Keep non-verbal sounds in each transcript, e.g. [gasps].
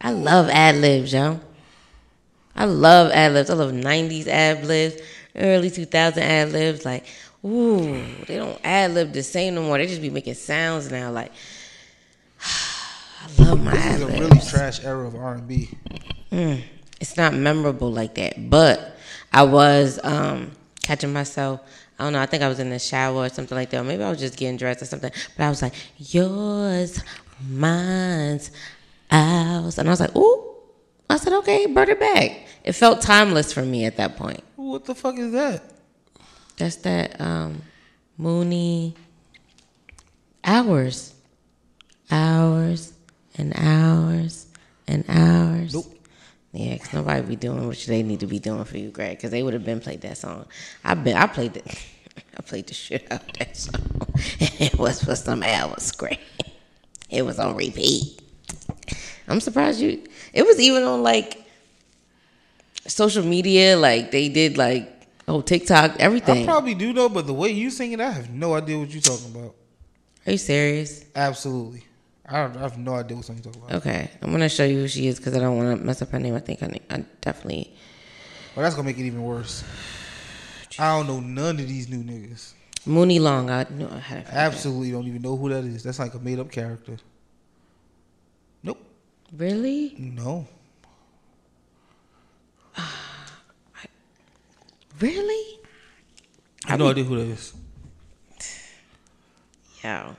I love ad libs, yo. I love ad libs. I love '90s ad libs, early 2000 ad libs. Like, ooh, they don't ad lib the same no more. They just be making sounds now. Like, [sighs] I love my This ad is a really trash era of R and B. it's not memorable like that. But I was um, catching myself. I don't know. I think I was in the shower or something like that. Or maybe I was just getting dressed or something. But I was like, yours, mine's, ours. And I was like, ooh. I said, okay, burn it back. It felt timeless for me at that point. What the fuck is that? That's that um, Muni hours, hours and hours and hours. Nope. Yeah, cause nobody be doing what they need to be doing for you, Greg. Cause they would have been played that song. I been I played the [laughs] I played the shit out of that song. [laughs] it was for some hours, Greg. It was on repeat. I'm surprised you. It was even on like social media. Like they did like oh TikTok, everything. I probably do though, but the way you sing it, I have no idea what you're talking about. Are you serious? Absolutely, I have, I have no idea what song you're talking about. Okay, I'm gonna show you who she is because I don't want to mess up her name. I think I, I definitely. Well, that's gonna make it even worse. I don't know none of these new niggas. Muni Long. I knew I had. Absolutely don't even know who that is. That's like a made up character. Really? No. Ah, really? I have no idea who that is. Yo,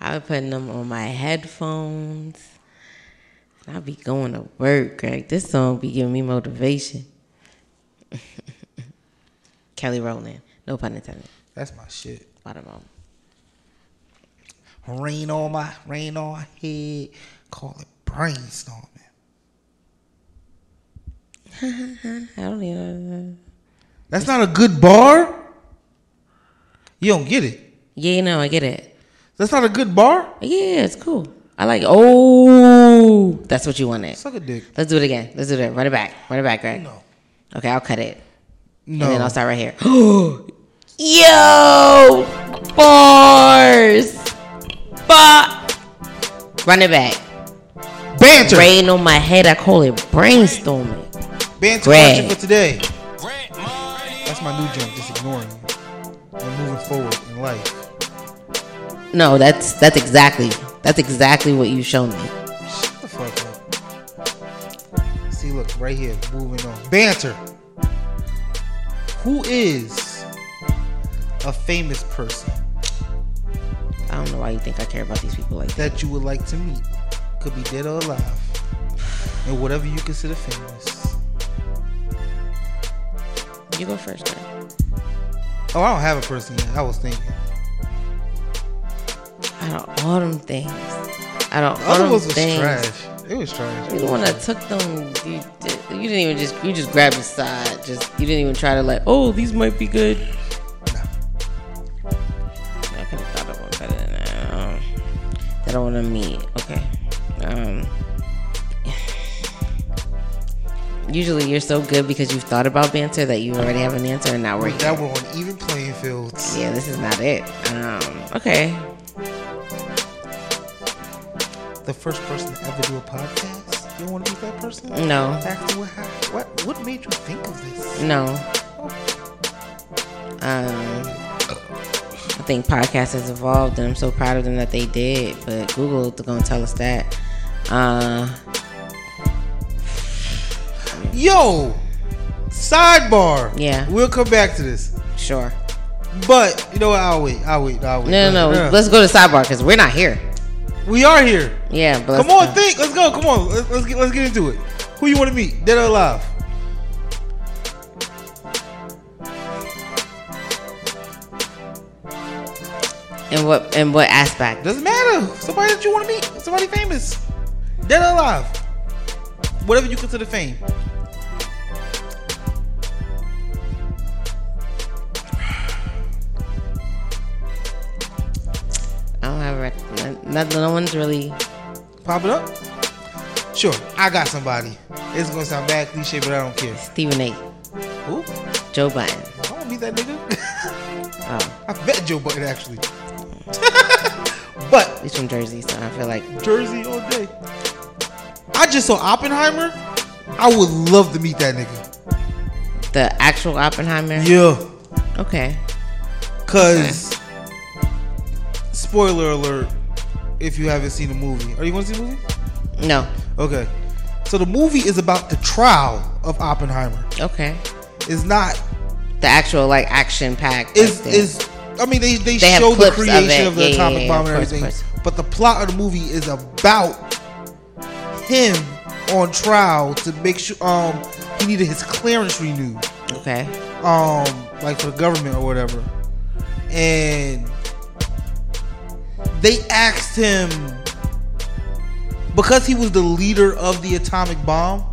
I be putting them on my headphones. And I be going to work, Greg. This song be giving me motivation. [laughs] Kelly Rowland. No pun intended. That's my shit. Bottom up. Rain on my rain on my head. Call it brainstorming. [laughs] I don't even. That's not a good bar. You don't get it. Yeah, no, I get it. That's not a good bar. Yeah, it's cool. I like. Oh, that's what you wanted. Suck a dick. Let's do it again. Let's do it. Run it back. Run it back, Greg. No. Okay, I'll cut it. No. And then I'll start right here. [gasps] Yo! Bars! But Run it back. Banter. Rain on my head, I call it brainstorming. Banter question for today. That's my new jump. Just ignoring you and moving forward in life. No, that's that's exactly that's exactly what you showed me. Shut the fuck up. See, look right here. Moving on. Banter. Who is a famous person I don't know why you think I care about these people like that. that you would like to meet? Could be dead or alive, and whatever you consider famous. You go first, man. Oh, I don't have a person yet. I was thinking. Out of all them things, out of all them was things, trash. It was trash. you the one that took them. You, you didn't even just you just grabbed the side. Just you didn't even try to like. Oh, these might be good. I could have thought of one better than that. That I want to meet. Okay. Um. Usually you're so good because you've thought about banter that you already have an answer, and now we're that we're on even playing fields. Yeah, this is not it. Um. Okay. The first person to ever do a podcast. You want to meet that person? No. What, what? What made you think of this? No. Um, I think podcast has evolved, and I'm so proud of them that they did. But Google is going to tell us that. Uh, Yo, sidebar. Yeah. we'll come back to this. sure. But you know what? I'll wait. I'll wait. I'll wait. No, no, no. Let's go to sidebar because we're not here. We are here. Yeah, but Come on, think. Let's go. Come on. Let's, let's get let's get into it. Who you want to meet? Dead or alive? In what in what aspect? Doesn't matter. Somebody that you want to meet. Somebody famous. Dead or alive? Whatever you consider fame. I don't have a rec- no, no one's really. Pop it up. Sure, I got somebody. It's gonna sound bad, cliche, but I don't care. Stephen A. Who? Joe Budden. I to meet that nigga. [laughs] Oh, I bet Joe Budden actually. [laughs] but he's from Jersey, so I feel like Jersey all day. I just saw Oppenheimer. I would love to meet that nigga. The actual Oppenheimer. Yeah, Okay. cause spoiler alert. If you haven't seen the movie, are you going to see the movie? No. Okay. So the movie is about the trial of Oppenheimer. Okay. It's not. The actual like action packed. Is is. I mean, they they, They show the clips of creation of, the Yeah, yeah, atomic yeah, bomb and course, everything, but the plot of the movie is about him on trial to make sure um he needed his clearance renewed. okay. um like for the government or whatever and they asked him because he was the leader of the atomic bomb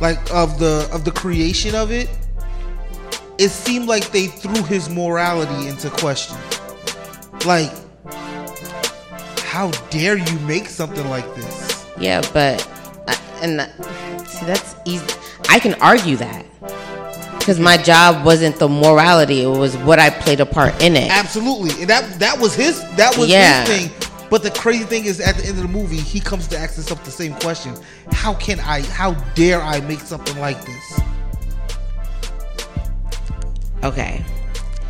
like of the of the creation of it it seemed like they threw his morality into question like how dare you make something like this Yeah, but and see that's easy. I can argue that because my job wasn't the morality; it was what I played a part in it. Absolutely, and that that was his that was Yeah. his thing. But the crazy thing is, at the end of the movie, he comes to ask himself the same question: How can I? How dare I make something like this? Okay,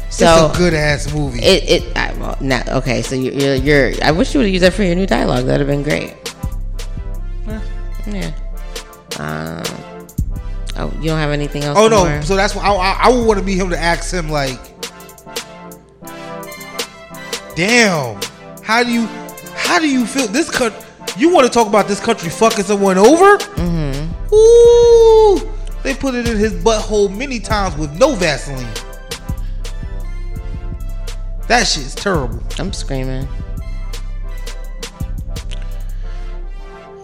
It's so a good ass movie. it it I, well, not okay. So you're, you're you're. I wish you would have used that for your new dialogue. That'd have been great. Yeah. Um. Oh, you don't have anything else? oh no! more? So that's why I, I, I would want to be him to ask him like, "Damn, how do you how do you feel this country? You want to talk about this country fucking someone over? Mm-hmm. Ooh, they put it in his butthole many times with no Vaseline. That shit's terrible. I'm screaming.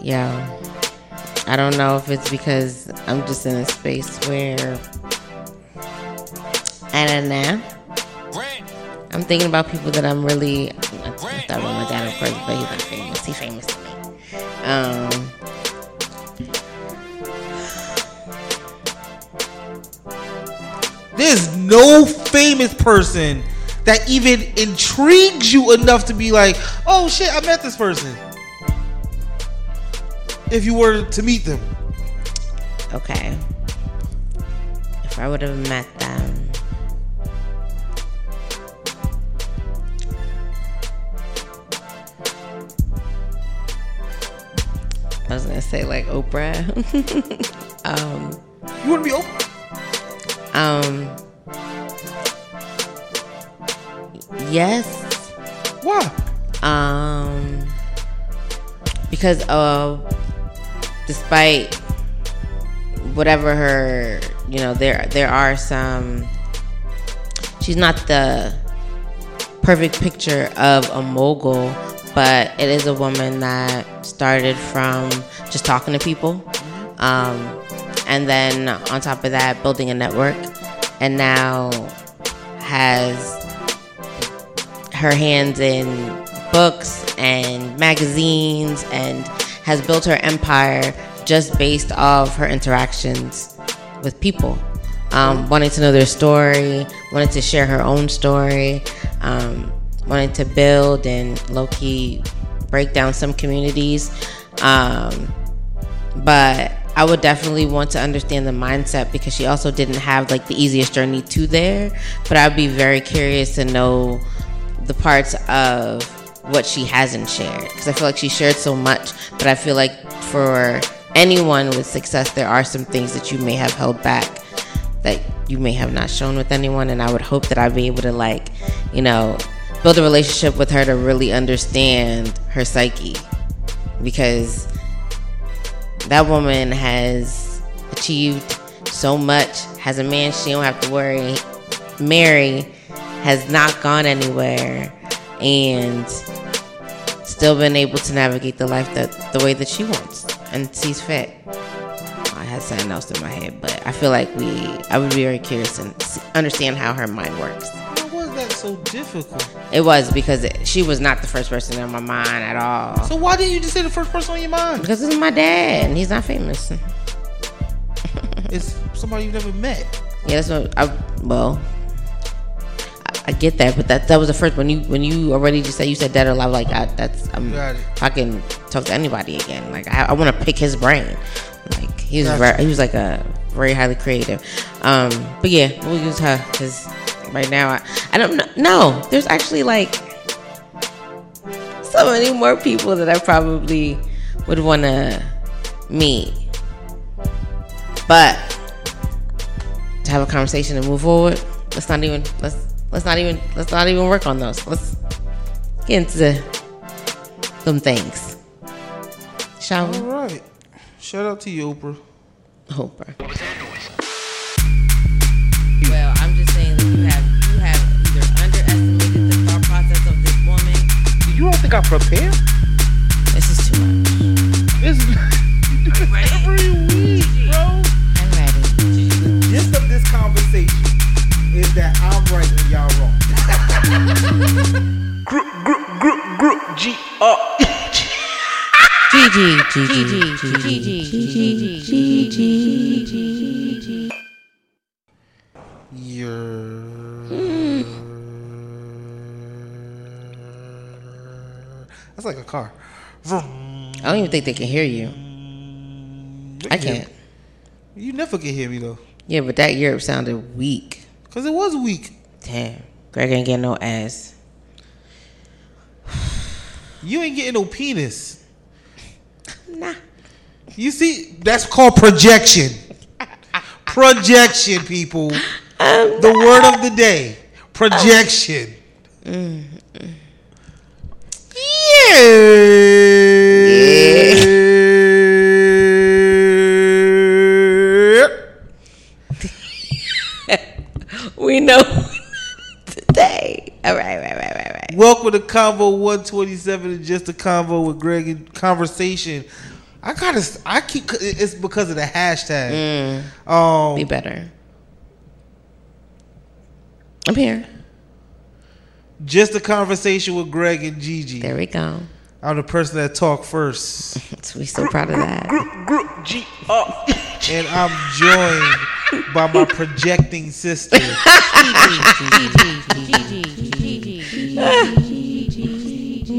Yeah. I don't know if it's because I'm just in a space where I don't know. I'm thinking about people that I'm really. I thought about my dad, of course, but he's not famous. He's famous to me. Um, There's no famous person that even intrigues you enough to be like, oh shit, I met this person. If you were to meet them. okay. If I would have met them. I was gonna say like Oprah. [laughs] um, You want to be open? um, yes. Why? Um, because uh, despite whatever her, you know, there there are some. She's not the perfect picture of a mogul, but it is a woman that started from just talking to people, um, and then on top of that, building a network, and now has her hands in books and magazines and has built her empire just based off her interactions with people. Um, wanting to know their story, wanting to share her own story, um, wanting to build and low key break down some communities. Um, but I would definitely want to understand the mindset because she also didn't have like the easiest journey to there. But I'd be very curious to know the parts of what she hasn't shared because I feel like she shared so much. But I feel like for anyone with success, there are some things that you may have held back that you may have not shown with anyone. And I would hope that I'd be able to like, you know, build a relationship with her to really understand her psyche because that woman has achieved so much has a man she don't have to worry marry has not gone anywhere and still been able to navigate the life that the way that she wants and sees fit i had something else in my head but i feel like we i would be very curious and understand how her mind works Why was that so difficult? it was because it, she was not the first person on my mind at all So why didn't you just say the first person on your mind? because this is my dad and he's not famous It's somebody you've never met. Yeah, that's what I. Well, I, I get that, but that that was the first when you when you already just said you said dead or alive like that. That's I'm. I can talk to anybody again. Like I, I want to pick his brain. Like he was Gotcha. very, he was like a very highly creative. Um, but yeah, we'll use her because right now I I don't know. No, there's actually like so many more people that I probably would want to meet. But to have a conversation and move forward, let's not even let's let's not even let's not even work on those. Let's get into some things. Shall we? right. Shout out to you, Oprah. Oprah. Well, I'm just saying that you have you have either underestimated the thought process of this woman. You don't think I prepare? This is too much. It's [laughs] every week, bro. I'm ready. gist of this conversation is that I'm right and y'all wrong. [laughs] group, group, group, group, G R. Gigi, Gigi, Gigi. That's like a car. I don't even think they can hear you. I can't. You never can hear me though, Yeah, but that Europe sounded weak. Cause it was weak. Damn, Greg ain't getting no ass. You ain't getting no penis. Nah. You see, that's called projection. Projection, people. The word of the day. Projection. Mm-hmm. Yeah. We know [laughs] today. All right, right, right, right, right. Welcome to Convo 127 and just a convo with Greg and conversation. I gotta, I keep, it's because of the hashtag. Um, Be better. I'm here. just a conversation with Greg and Gigi. There we go. I'm the person that talk first. [laughs] We so proud of that. Group G R. And I'm joined by my projecting sister.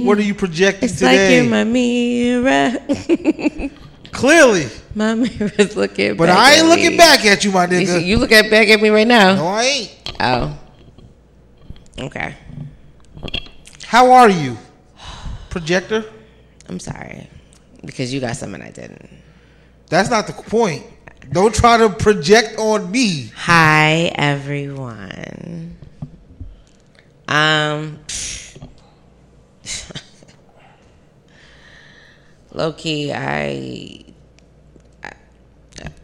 What are you projecting It's like today? in my mirror. [laughs] Clearly. my mirror's looking. But back I ain't at looking me. back at you, my You, see- nigga. you look at back at me right now. No, I ain't. Oh. Okay. How are you? Projector? I'm sorry. Because you got something I didn't. That's not the point. Don't try to project on me. Hi everyone. Um [laughs] low key I, I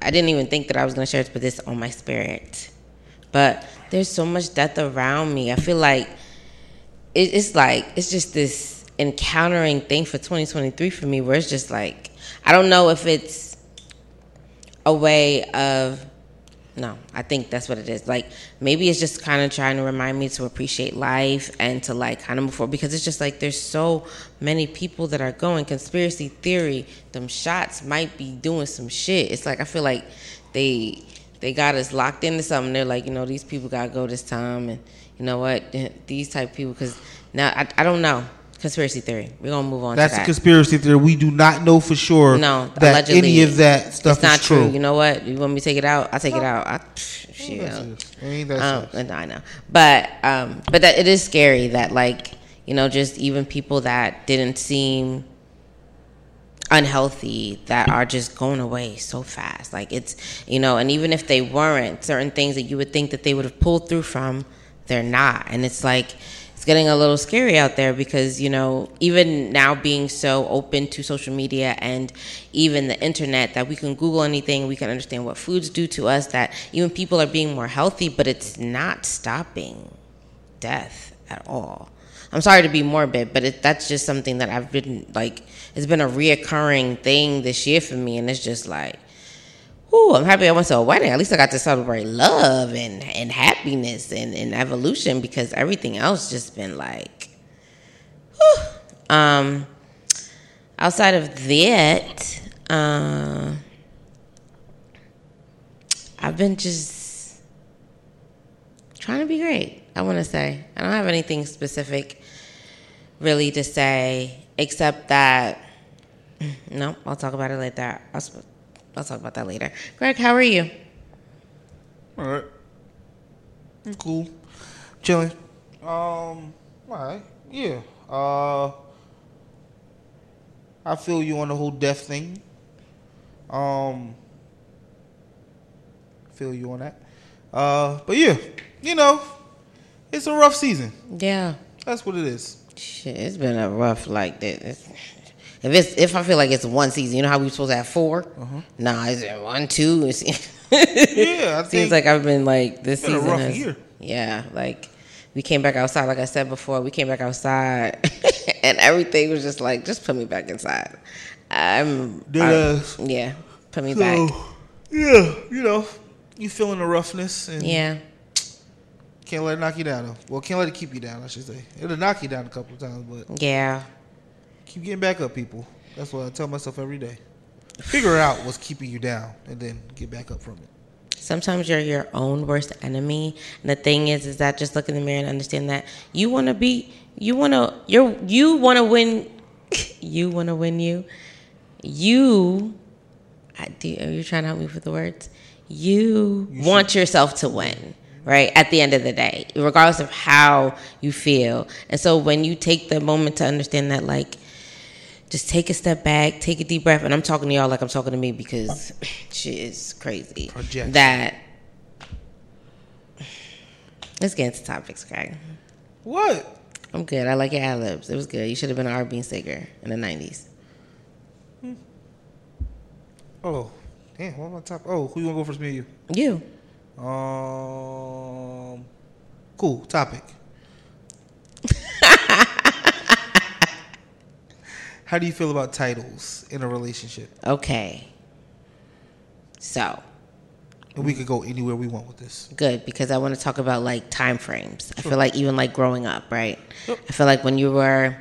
I didn't even think that I was gonna share with this on my spirit. But there's so much death around me. I feel like it, it's like it's just this encountering thing for 2023 for me where it's just like I don't know if it's a way of no, I think that's what it is. Like maybe it's just kind of trying to remind me to appreciate life and to like kind of move forward because it's just like there's so many people that are going conspiracy theory. Them shots might be doing some shit. It's like I feel like they they got us locked into something. They're like, you know, these people gotta go this time, and you know what, [laughs] these type people. Because now I, I don't know conspiracy theory. We're gonna move on. That's a that. conspiracy theory. We do not know for sure No, that allegedly, any of that stuff it's not is true. You know what? You want me to take it out? I'll take it out. I, shit. Ain't that Um, no, I know, but um, but that it is scary that like you know just even people that didn't seem unhealthy that are just going away so fast. Like it's you know, and even if they weren't, certain things that you would think that they would have pulled through from, they're not, and it's like getting a little scary out there because you know even now being so open to social media and even the internet that we can google anything we can understand what foods do to us that even people are being more healthy but it's not stopping death at all. I'm sorry to be morbid but it, that's just something that i've been like it's been a reoccurring thing this year for me and it's just like Ooh, I'm happy I went to a wedding. At least I got to celebrate love and, and happiness and, and evolution because everything else just been like, whew. um, outside of that, uh, I've been just trying to be great. I want to say. I don't have anything specific really to say except that. [clears throat] No, I'll talk about it later. I'll, I'll talk about that later. Greg, how are you? All right. I'm cool. Chilling. Um. All right. Yeah. Uh. I feel you on the whole death thing. Um. Feel you on that. Uh. But yeah, you know, it's a rough season. Yeah. That's what it is. Shit, it's been a rough like that. If it's if I feel like it's one season, you know how we're supposed to have 4 uh-huh. Nah, it's one, two. It's, [laughs] Yeah, I seems like I've been like this been a season. rough has- year. Yeah, like we came back outside. Like I said before, we came back outside, [laughs] and everything was just like, just put me back inside. I'm, Dead I- ass. yeah, put me so. back. Yeah, you know, you feeling the roughness and Yeah, can't let it knock you down. Though. Well, can't let it keep you down. I should say it'll knock you down a couple of times, but yeah, keep getting back up, people. That's what I tell myself every day. Figure out what's keeping you down, and then get back up from it. sometimes you're your own worst enemy and the thing is is that just look in the mirror and understand that you want to be you want to you're you want to win [laughs] you want to win you you I, do, are you trying to help me with the words you, want yourself to win right at the end of the day regardless of how you feel and so when you take the moment to understand that like just take a step back, take a deep breath, and I'm talking to y'all like I'm talking to me because [clears throat] she is crazy. Projection. That let's get into topics, Craig. What? I'm good. I like your ad libs. It was good. You should have been an R&B singer in the '90s. Oh, damn. What am I talking? Oh, who you want to go first? Me or you? You. Um, cool topic. How do you feel about titles in a relationship? Okay. So And we could go anywhere we want with this. good because I want to talk about like time frames. I feel like even like growing up, right? Yep. I feel like when you were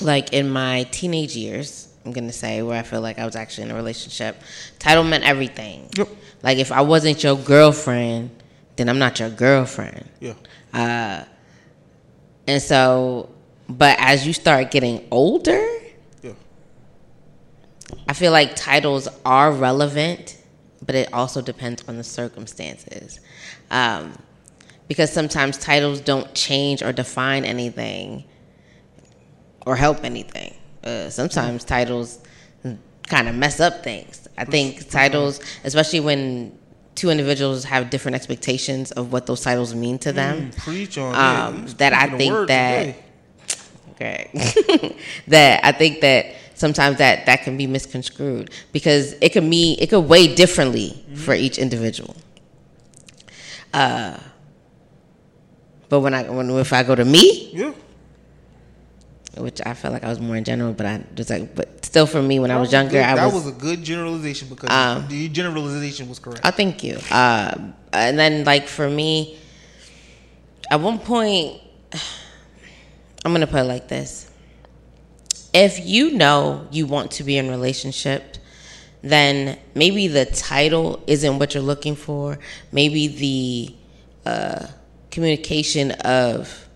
like in my teenage years, I'm gonna say where I feel like I was actually in a relationship, title meant everything. Yep. Like if I wasn't your girlfriend, then I'm not your girlfriend. Yeah. Uh, and so, but as you start getting older. I feel like titles are relevant, but it also depends on the circumstances. Um, because sometimes titles don't change or define anything or help anything. Uh, sometimes titles kind of mess up things. I think titles, especially when two individuals have different expectations of what those titles mean to them, Preach on Um, [laughs] [laughs] that I think that- today. Okay. that I think that sometimes that that can be misconstrued because it can mean it could weigh differently for each individual. Uh, but when I when if I go to me, Yeah. which I felt like I was more in general, but I just like but still for me when I was younger, Good- I was. that was, was, a good generalization because Um, the generalization was correct. Oh, thank you. Uh, and then, like for me, at one point, [sighs] I'm gonna put it like this: If you know you want to be in relationship, then maybe the title isn't what you're looking for. Maybe the uh, communication of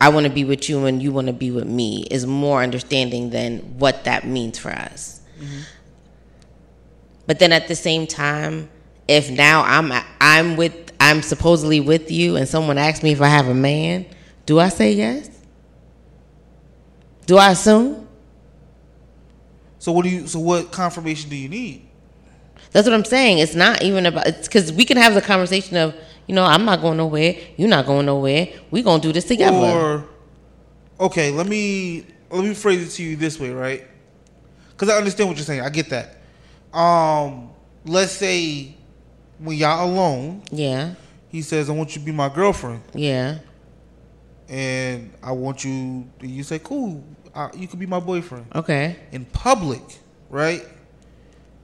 "I want to be with you" and "You want to be with me" is more understanding than what that means for us. But then at the same time, if now I'm I'm with I'm supposedly with you and someone asks me if I have a man, do I say yes? Do I assume? so what do you? So what confirmation do you need? That's what I'm saying. It's not even about it's because we can have the conversation of, you know, I'm not going nowhere, you're not going nowhere. We're gonna do this together. Or okay, let me let me phrase it to you this way, right? Because I understand what you're saying. I get that. Um, let's say when y'all alone, yeah, he says, "I want you to be my girlfriend," yeah, and I want you. You say, "Cool, uh, you could be my boyfriend." okay, In public, right?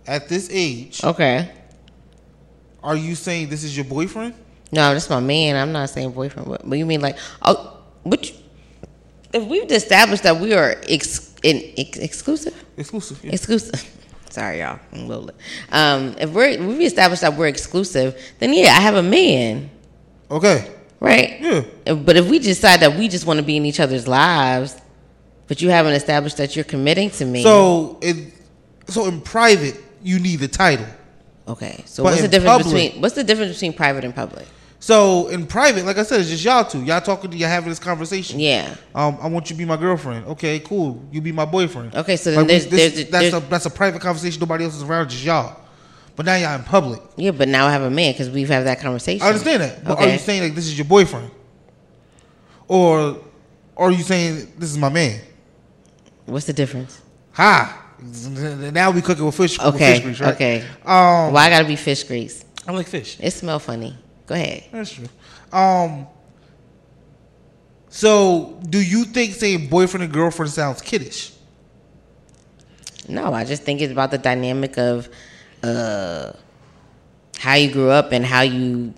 At this age, okay. are you saying this is your boyfriend? No, that's my man. I'm not saying boyfriend. But, but you mean like, oh, which? If we've established that we are ex, in, ex, exclusive, Exclusive. Yeah. exclusive. [laughs] Sorry, y'all. I'm a little. lit. Um, if we're if we established that we're exclusive, then yeah, I have a man. Okay. Right? Yeah. But if we decide that we just want to be in each other's lives, but you haven't established that you're committing to me, So in so in private, you need the title. okay. So But what's the difference public- between what's the difference between private and public? So in private, like I said, it's just y'all two. Y'all talking, to y'all having this conversation. Yeah. Um, I want you to be my girlfriend. Okay, cool. You be my boyfriend. Okay, so then Like, there's, this- there's, that's there's a that's a private conversation. Nobody else is around, just y'all. But now y'all in public. yeah, but now I have a man because we've had that conversation. I understand that. But are Okay. you saying like this is your boyfriend, or, or are you saying this is my man? What's the difference? Ha! Now we cooking with fish. with Okay, fish grease, right? okay. Um, Why I gotta be fish grease? I like fish. It smell funny. Go ahead. That's true. Um. So, do you think saying boyfriend and girlfriend sounds kiddish? No, I just think it's about the dynamic of uh, how you grew up and how you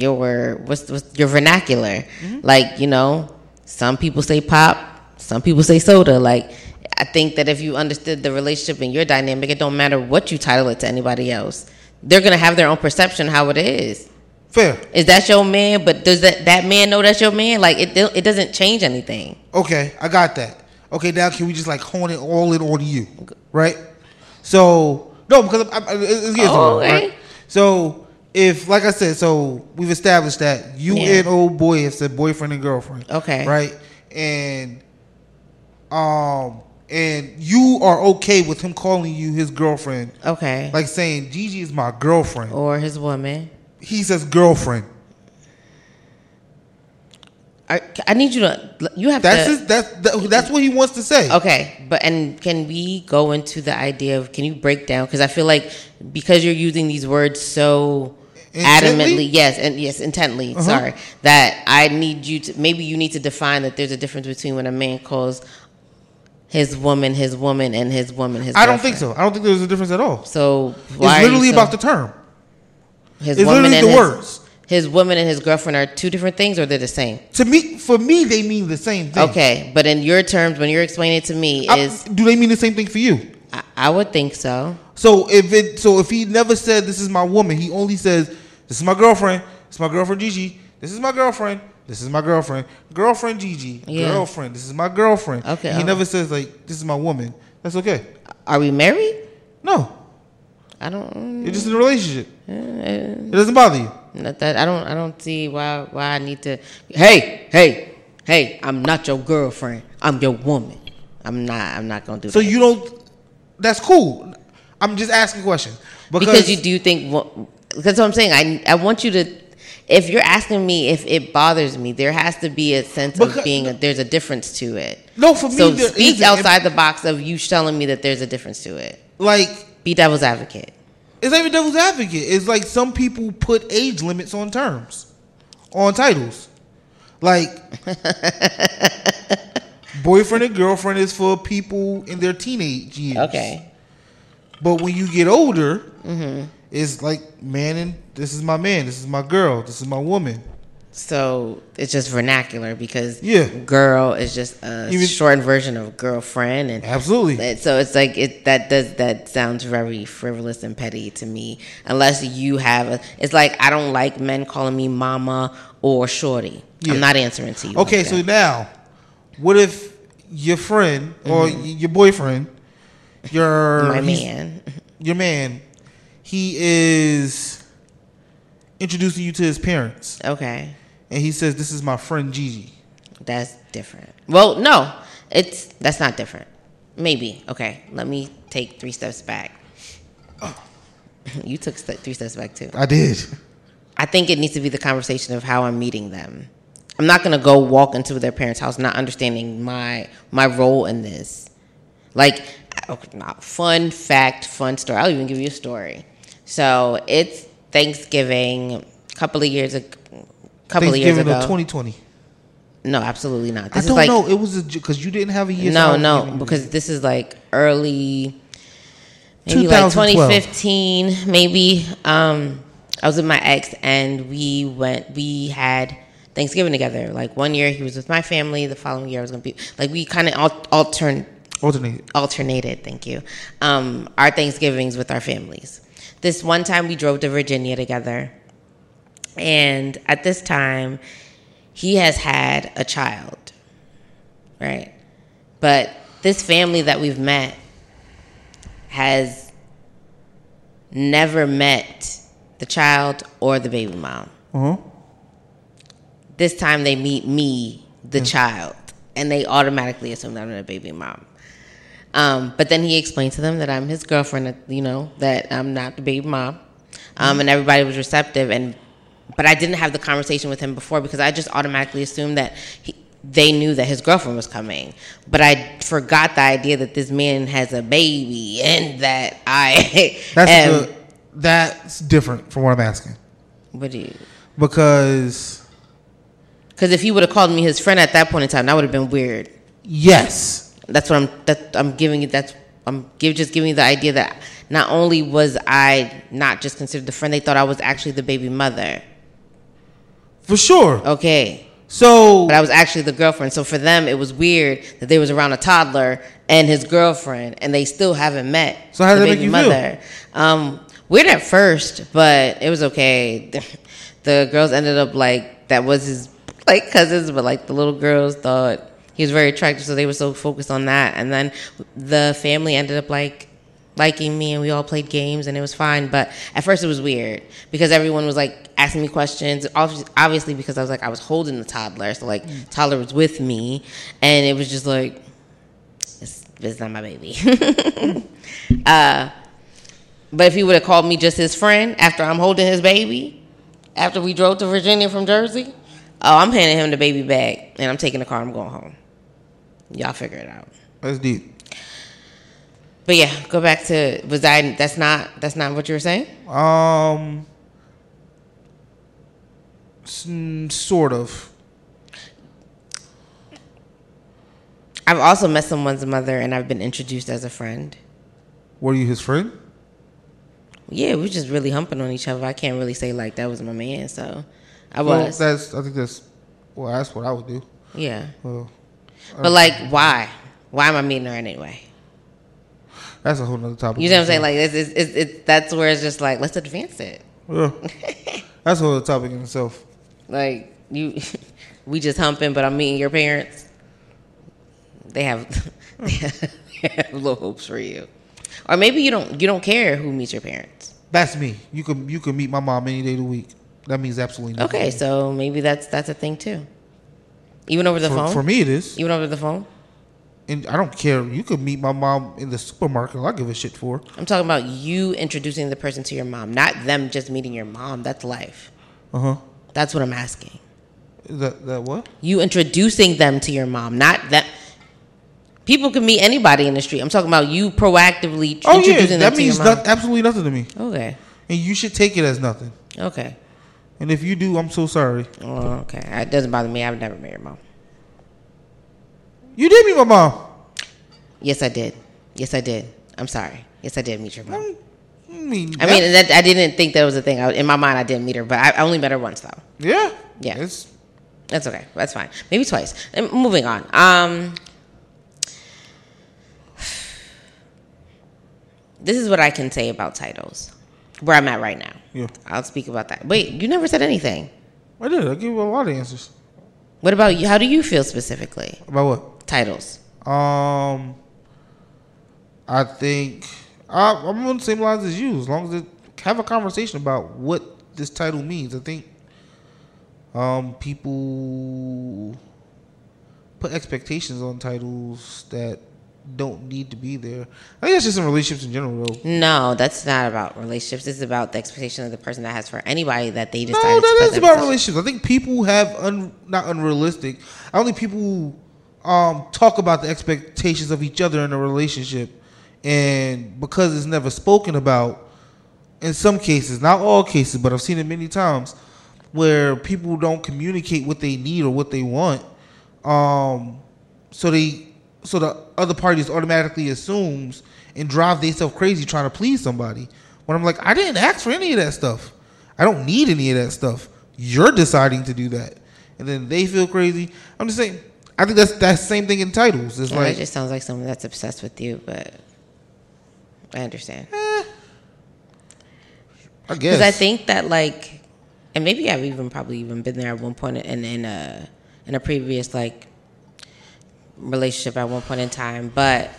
your what's, what's your vernacular. Like you know, some people say pop, some people say soda. Like I think that if you understood the relationship and your dynamic, it don't matter what you title it to anybody else. They're gonna have their own perception how it is. Fair. Is that your man? But does that that man know that's your man? Like it it doesn't change anything. Okay, I got that. Okay, now can we just like hone it all in on you, right? So no, because I, I, it's getting Oh, somewhere, right? So if, like I said, so we've established that you Yeah. and old boy have said boyfriend and girlfriend, Okay. right? And um, and you are okay with him calling you his girlfriend, Okay. like saying Gigi is my girlfriend. or his woman. He says girlfriend. I, I need you to. You have That's to. his, that's that, that's what he wants to say. Okay, but and can we go into the idea of can you break down because I feel like because you're using these words so Intently? adamantly, yes, and yes, intently. Uh-huh. Sorry, that I need you to maybe you need to define that there's a difference between when a man calls his woman his woman and his woman his. I don't think so. I don't think there's a difference at all. So It's literally so- about the term. his it's woman literally and the his, words. His woman and his girlfriend are two different things, or they're the same. To me, for me, they mean the same thing. Okay, but in your terms, when you're explaining it to me, I- is do they mean the same thing for you? I, I would think so. So if it, so if he never said this is my woman, he only says this is my girlfriend. This is my girlfriend Gigi. This is my girlfriend. This is my girlfriend. Girlfriend Gigi. Yeah. Girlfriend. This is my girlfriend. Okay, He never says like this is my woman. That's okay. Are we married? No, I don't. you're just in a relationship. Uh, It doesn't bother you. Not that I don't. I don't see why. Why I need to. Hey, hey, hey! I'm not your girlfriend. I'm your woman. I'm not. I'm not gonna do So that. you don't. That's cool. I'm just asking a question because, because you do think. Because what I'm saying, I I want you to. If you're asking me if it bothers me, there has to be a sense Because- of being. A, there's a difference to it. No, for me, So speak isn't. outside the box of you telling me that there's a difference to it. like Be devil's advocate. It's not even devil's advocate. It's like some people put age limits on terms, on titles. Like, [laughs] boyfriend and girlfriend is for people in their teenage years. Okay. But when you get older, Mm-hmm. it's like man and this is my man, this is my girl, this is my woman. So it's just vernacular because Yeah. girl is just a Even- shortened version of girlfriend, and Absolutely. so it's like it that does that sounds very frivolous and petty to me. Unless you have a, it's like I don't like men calling me mama or shorty. Yeah. I'm not answering to you. Okay, like so that. now, what if your friend or Mm-hmm. your boyfriend, your my man, [laughs] your man, he is introducing you to his parents, okay, and he says, "This is my friend Gigi." that's different. Well, no, it's that's not different. Maybe okay. Let me take three steps back. You took st- three steps back too. I did. I think it needs to be the conversation of how I'm meeting them. I'm not gonna go walk into their parents' house not understanding my my role in this. Like, oh, okay, not fun fact, fun story. I'll even give you a story. So it's Thanksgiving, a couple of years ago. Couple of years Thanksgiving ago. of 2020. no, absolutely not. I This is don't like know. It was because you didn't have a year. no, no, because this is like early, maybe like 2015, maybe. Um, I was with my ex, and we went. We had Thanksgiving together. Like one year, he was with my family. The following year, I was gonna be like we kind of al- altern alternate. alternated. Thank you. Um, our Thanksgivings with our families. This one time, we drove to Virginia together, And at this time, he has had a child, right? But this family that we've met has never met the child or the baby mom. Uh-huh. This time they meet me, the child, and they automatically assume that I'm the baby mom. Um, but then he explained to them that I'm his girlfriend, you know, that I'm not the baby mom. Um, and everybody was receptive. And but I didn't have the conversation with him before because I just automatically assumed that he, they knew that his girlfriend was coming. But I forgot the idea that this man has a baby and that I [laughs] That's am. the, that's different from what I'm asking what do you? because Because if he would have called me his friend at that point in time, that would have been weird. yes, That's what I'm. That I'm giving you. That's I'm give, just giving you the idea that not only was I not just considered the friend, they thought I was actually the baby mother. For sure. Okay, So but I was actually the girlfriend. So for them, it was weird that they was around a toddler and his girlfriend, and they still haven't met. So how did that make you feel? Um, weird at first, but it was okay. [laughs] The girls ended up like that was his like cousins, but like the little girls thought he was very attractive, so they were so focused on that. And then the family ended up like liking me, and we all played games, and it was fine. But at first, it was weird because everyone was like asking me questions. Obviously, obviously because I was like I was holding the toddler, so like toddler was with me, and it was just like it's, it's not my baby. [laughs] uh, but if he would have called me just his friend after I'm holding his baby, after we drove to Virginia from Jersey, oh, I'm handing him the baby bag and I'm taking the car. I'm going home. Y'all figure it out. that's deep. But yeah, go back to was I? That's not that's not what you were saying. Um, sort of. I've also met someone's mother and I've been introduced as a friend. Were you his friend? Yeah, we were just really humping on each other. I can't really say like that was my man. So I Well, was. that's. I think that's. Well, that's what I would do. yeah. Well, But like, why? Why am I meeting her anyway? That's a whole nother topic. You know what I'm saying? Like, it's, it's, it's, it's, that's where it's just like, let's advance it. Yeah. [laughs] that's a whole other topic in itself. Like, you, [laughs] we just humping, but I'm meeting your parents. They have, [laughs] they have low hopes for you, or maybe you don't. You don't care who meets your parents. That's me. You can you can meet my mom any day of the week. That means absolutely nothing. Okay, so maybe that's that's a thing too. Even over the for, phone. for me, it is. Even over the phone. And I don't care. You could meet my mom in the supermarket. I give a shit for. her. I'm talking about you introducing the person to your mom, not them just meeting your mom. That's life. Uh huh. That's what I'm asking. That that what? You introducing them to your mom, not that. People can meet anybody in the street. I'm talking about you proactively Oh yeah, introducing that them to means your mom. not, absolutely nothing to me. Okay. And you should take it as nothing. Okay. And if you do, I'm so sorry. Oh, okay. It doesn't bother me. I've never met your mom. You did meet my mom. Yes, I did. Yes, I did. I'm sorry. Yes, I did meet your mom. I mean, I mean, that, I didn't think that was a thing. I, in my mind, I didn't meet her, but I, I only met her once, though. yeah, Yeah. It's That's okay. That's fine. Maybe twice. And moving on. Um, this is what I can say about titles, where I'm at right now. yeah. I'll speak about that. Wait, you never said anything. I did. I gave you a lot of answers What about you? How do you feel specifically? about what. Titles. Um, I think I, I'm on the same lines as you. As long as it have a conversation about what this title means, I think um, people put expectations on titles that don't need to be there. I think that's just in relationships in general, though. No, that's not about relationships. Is about the expectation of the person that has for anybody that they decide. No, that is about relationships. I think people have un, not unrealistic. I don't think people um, talk about the expectations of each other in a relationship, and because it's never spoken about, in some cases, not all cases, but I've seen it many times, where people don't communicate what they need or what they want. Um, so they, so the other party parties automatically assumes and drive themselves crazy trying to please somebody. When I'm like, I didn't ask for any of that stuff. I don't need any of that stuff. You're deciding to do that, and then they feel crazy. I'm just saying. I think that's that same thing in titles. It's Yeah, like it just sounds like someone that's obsessed with you, but I understand. Eh, I guess. Because I think that like and maybe I've even probably even been there at one point in in a in a previous like relationship at one point in time, but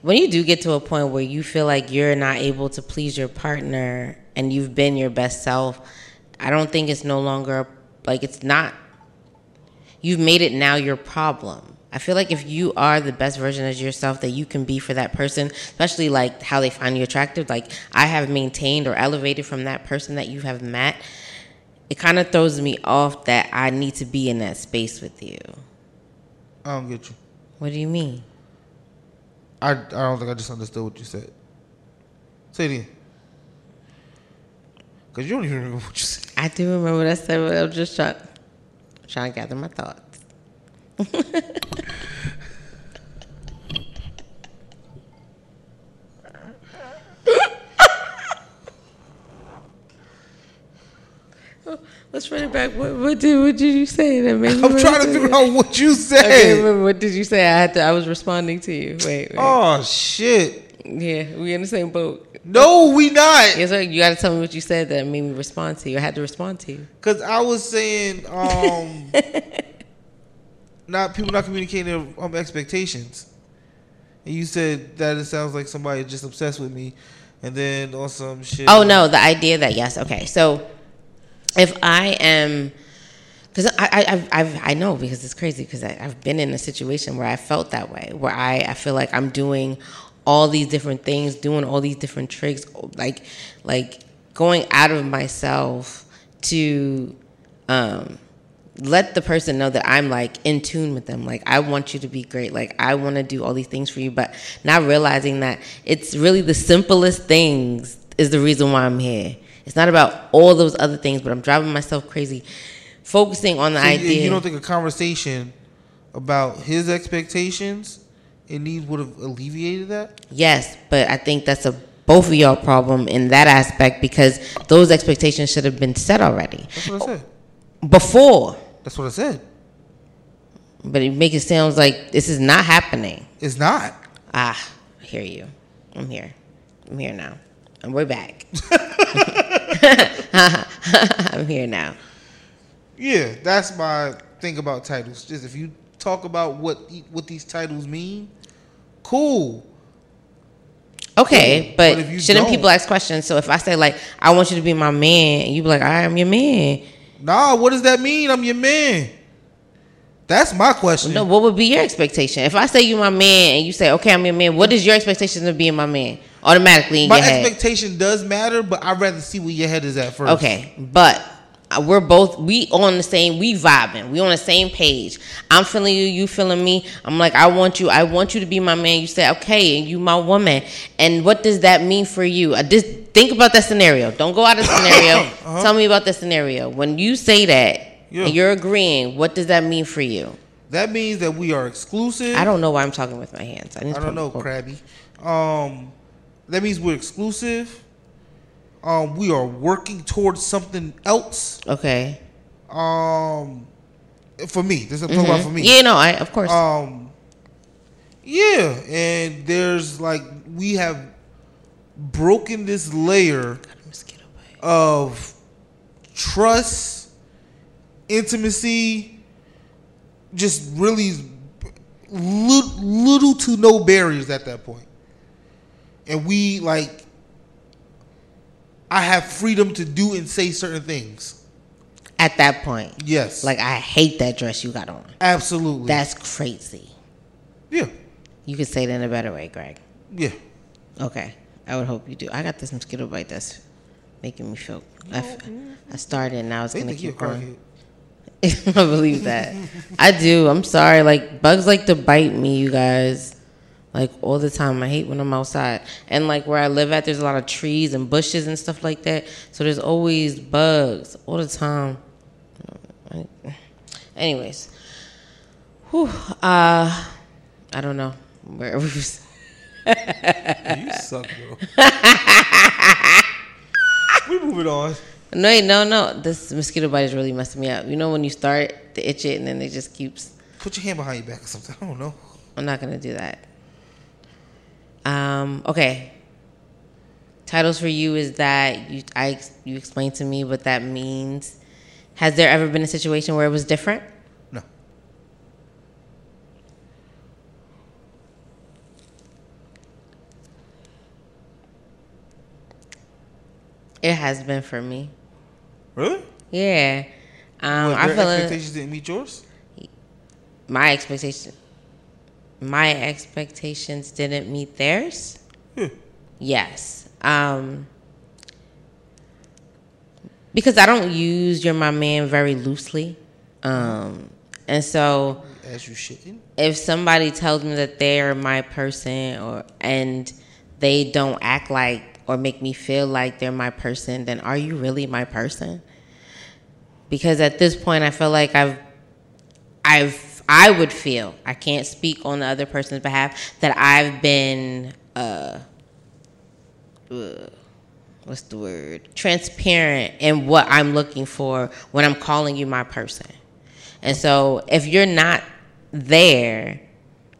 when you do get to a point where you feel like you're not able to please your partner and you've been your best self, I don't think it's no longer like it's not you've made it now your problem. I feel like if you are the best version of yourself that you can be for that person, especially like how they find you attractive, like I have maintained or elevated from that person that you have met, it kind of throws me off that I need to be in that space with you. I don't get you. What do you mean? I I don't think I just understood what you said. Say it again. Cause you don't even remember what you said. I do remember what I said, but I'm just trying, trying to gather my thoughts. Let's run it back. What, what did what did you say that made me I'm trying to figure out what you I said. can't remember what did you say. I had to. I was responding to you. Wait. wait. Oh shit! Yeah, we in the same boat. No, we not. Yes, sir. You got to tell me what you said that made me respond to you. I had to respond to you. Cause I was saying, um, [laughs] not people not communicating their um, expectations, and you said that it sounds like somebody just obsessed with me, and then on some shit. Oh no, the idea that yes, okay. So if I am, because I I I've, I've, I know because it's crazy because I've been in a situation where I felt that way, where I I feel like I'm doing all these different things, doing all these different tricks, like like going out of myself to um let the person know that I'm like in tune with them. Like I want you to be great. Like I want to do all these things for you, but not realizing that it's really the simplest things is the reason why I'm here. It's not about all those other things, but I'm driving myself crazy, focusing on the So idea. You don't think a conversation about his expectations and needs would have alleviated that? yes, but I think that's a both of y'all problem in that aspect because those expectations should have been set already That's what I said. before. That's what I said. But it makes it sound like this is not happening. It's not. Ah, I hear you. I'm here. I'm here now. And we're back. [laughs] [laughs] I'm here now. Yeah, that's my thing about titles. Just if you talk about what what these titles mean, cool. Okay, but, But you shouldn't people ask questions? So if I say like, I want you to be my man, and you be like, I am your man. Nah, what does that mean? I'm your man. That's my question. No, what would be your expectation? If I say you my man and you say, okay, I'm your man, what is your expectation of being my man? Automatically in my your head. expectation does matter, but I'd rather see where your head is at first. Okay, but we're both we on the same we vibing. We on the same page. I'm feeling you you feeling me. I'm like i want you i want you to be my man. You say okay and you my woman. And what does that mean for you? I just think about that scenario. Don't go out of scenario. [coughs] Tell me about that scenario. When you say that Uh-huh. Yeah. and you're agreeing what does that mean for you? That means that we are exclusive. i don't know why i'm talking with my hands. I, I don't know, crabby Um, that means we're exclusive. Um, we are working towards something else. okay Um, for me, this is talking about for me. yeah no i of course Um, yeah, and there's like we have broken this layer of trust, intimacy, just really little, little to no barriers at that point. And we like, I have freedom to do and say certain things. at that point Yes, like i hate that dress you got on absolutely. that's crazy yeah, You could say it in a better way, Greg. yeah. Okay. I would hope you do. I got this mosquito bite that's making me feel. I, f- I started and now it's They gonna think you're a keep going. [laughs] I believe that. I do. I'm sorry. Like bugs like to bite me, you guys. Like all the time. I hate when I'm outside. And like where I live at, there's a lot of trees and bushes and stuff like that. So there's always bugs all the time. Anyways, Whew, uh, I don't know where we was. You suck, bro. [laughs] we moving on. No, no, no. This mosquito bite is really messing me up. You know when you start to itch it and then it just keeps. Put your hand behind your back or something. I don't know. I'm not gonna do that. Um. Okay. Titles for you is that you I you explained to me what that means. Has there ever been a situation where it was different? No. It has been for me. Really? Yeah. Um, I feel expectations didn't meet yours. my expectation my expectations didn't meet theirs. Yeah. Yes. Um, because I don't use "you're my man" very loosely, um, and so As you shitting. if somebody tells me that they're my person, or and they don't act like or make me feel like they're my person, then are you really my person? Because at this point, I feel like I've, I've, I would feel I can't speak on the other person's behalf that I've been, uh, uh, what's the word? Transparent in what I'm looking for when I'm calling you my person. And so if you're not there,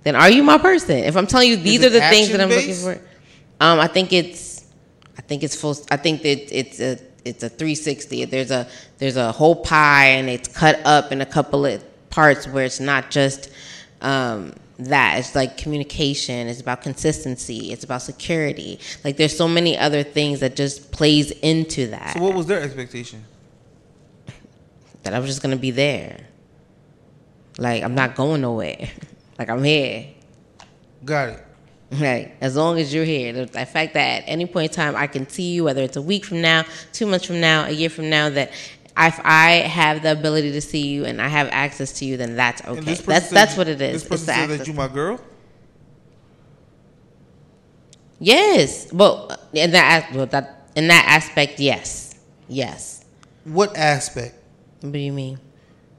then are you my person? If I'm telling you these are the things that I'm looking for, um, I think it's, I think it's full. I think that it's a it's a 360. There's a there's a whole pie and it's cut up in a couple of parts where it's not just um, that. It's like communication. It's about consistency. It's about security. Like there's so many other things that just plays into that. So what was their expectation? [laughs] that I was just gonna be there. Like I'm not going nowhere. [laughs] like I'm here. Got it. [laughs] Right. As long as you're here. The, the fact that at any point in time I can see you, whether it's a week from now, two months from now, a year from now, that if I have the ability to see you and I have access to you, then that's okay. That's said that's what it is. This person said that you my girl. yes. Well, in that well, that in that aspect, yes, yes. What aspect? What do you mean?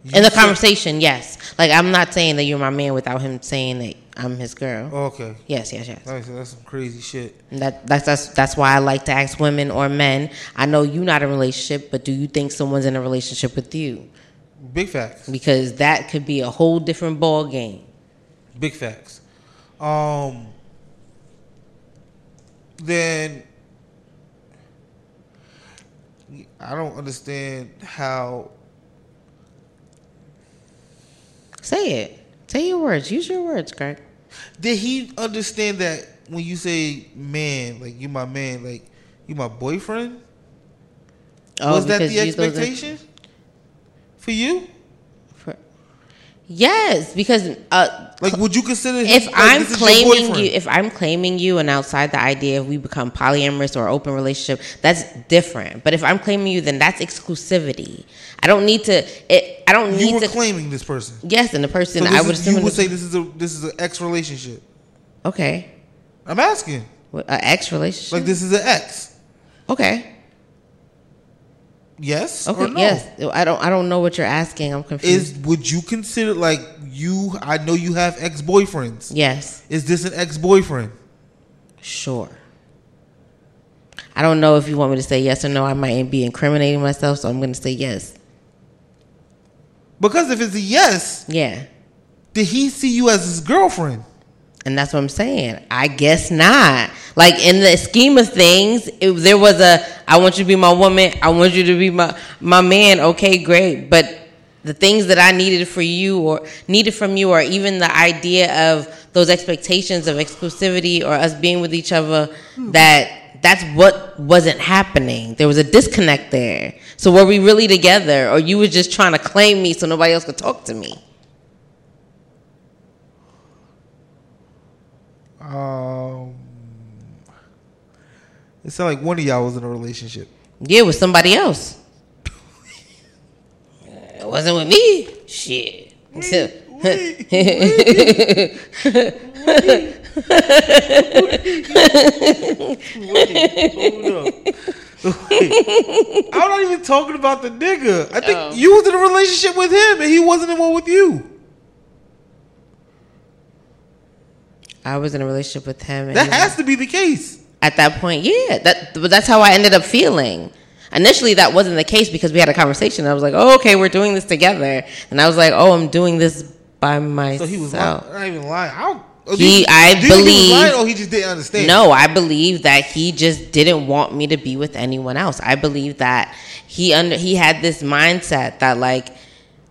You In the said- conversation, yes. Like I'm not saying that you're my man without him saying that I'm his girl. Oh, okay. Yes, yes, yes. Said, that's some crazy shit. That that's that's that's why I like to ask women or men. I know you're not in a relationship, but do you think someone's in a relationship with you? Big facts. Because that could be a whole different ball game. Big facts. Um. Then I don't understand how Say it. Say your words. Use your words, Greg. did he understand that when you say man, like you my man, like you my boyfriend? Oh, Was that Oh, the you- those are- expectation for you? Yes, because uh, Like, would you consider if like, I'm this is your claiming you, if I'm claiming you, and outside the idea if we become polyamorous or open relationship, that's different. But if I'm claiming you, then that's exclusivity. I don't need to. It, I don't you need were to. claiming this person. yes, and the person So I would is- assume you would say this is a this is an ex relationship. okay, I'm asking. an ex relationship. Like this is an ex. okay. Yes Okay. or no? Yes. I don't. I don't know what you're asking. I'm confused. Is would you consider like you? I know you have ex boyfriends. yes. Is this an ex boyfriend? Sure. I don't know if you want me to say yes or no. I might be incriminating myself, so I'm going to say yes. Because if it's a yes, Yeah. did he see you as his girlfriend? And that's what I'm saying. I guess not. Like in the scheme of things, if there was a I want you to be my woman, I want you to be my my man, okay, great. But the things that I needed for you or needed from you or even the idea of those expectations of exclusivity or us being with each other that that's what wasn't happening. There was a disconnect there. So were we really together or you were just trying to claim me so nobody else could talk to me? Um, it sounded like one of y'all was in a relationship. Yeah, with somebody else. [laughs] It wasn't with me. Shit. I'm not even talking about the nigga. I think Oh. you was in a relationship with him and he wasn't in one with you. I was in a relationship with him. And That has to be the case. At that point, yeah. That, but that's how I ended up feeling. Initially, that wasn't the case because we had a conversation. I was like, "Oh, okay, we're doing this together," and I was like, "Oh, I'm doing this by myself." So he was lying. not even lying. I Or oh, He- I do you he was believe- lying or he just didn't understand. No, I believe that he just didn't want me to be with anyone else. I believe that he under he had this mindset that like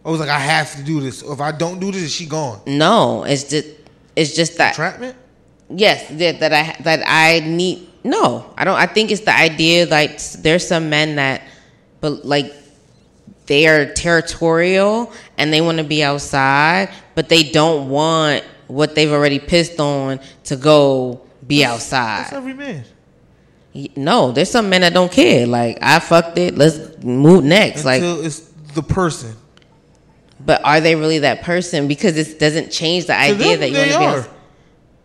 I was like, I have to do this. If I don't do this, is she gone? no, it's just it's just that Entrapment? Yes that, that I that I need no, I don't. I think it's the idea like there's some men that but like they are territorial and they want to be outside, but they don't want what they've already pissed on to go be outside. That's every man. No, there's some men that don't care. Like I fucked it. Let's move next. Like, it's the person. but are they really that person? Because it doesn't change the idea them, that you want to be. are.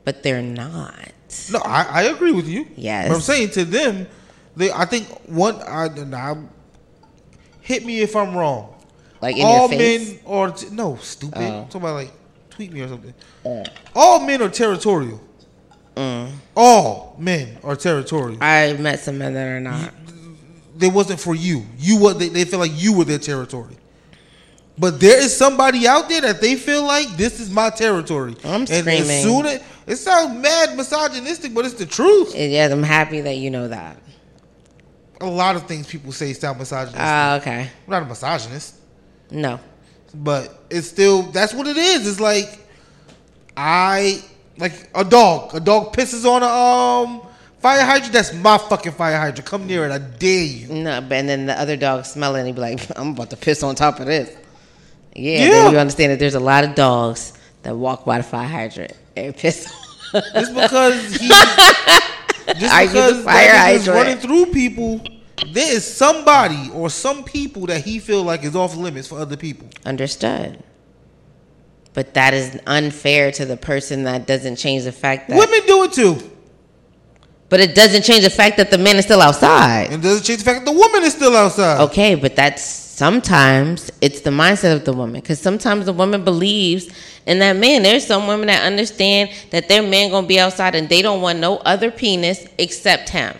But they're not. No, I, I agree with you. Yes. But I'm saying to them, they I think one I, I hit me if I'm wrong. Like in All your face. men are t- no stupid. Oh. I'm talking about like tweet me or something. All men are territorial. Mm. All men are territorial. I met some men that are not. they wasn't for you. You what they, they feel like you were their territory. But there is somebody out there that they feel like this is my territory. I'm and screaming. As soon as, it sounds mad misogynistic, but it's the truth. And yes, I'm happy that you know that. A lot of things people say sound misogynistic. Ah, okay. I'm not a misogynist, No. but it's still that's what it is. It's like I like a dog. A dog pisses on a um fire hydrant. That's my fucking fire hydrant. Come near it. I dare you. No, but and then the other dog smell it and he be like, [laughs] I'm about to piss on top of this. Yeah, Yeah. then you understand that there's a lot of dogs that walk by the fire hydrant and piss. [laughs] Just because [laughs] he, just Are because fire nigga's running through people, there is somebody or some people that he feel like is off limits for other people. Understood. But that is unfair to the person that doesn't change the fact that. Women do it too, But it doesn't change the fact that the man is still outside. It doesn't change the fact that the woman is still outside. Okay, but that's sometimes it's the mindset of the woman because sometimes the woman believes in that man. There's some women that understand that their man gonna be outside and they don't want no other penis except him.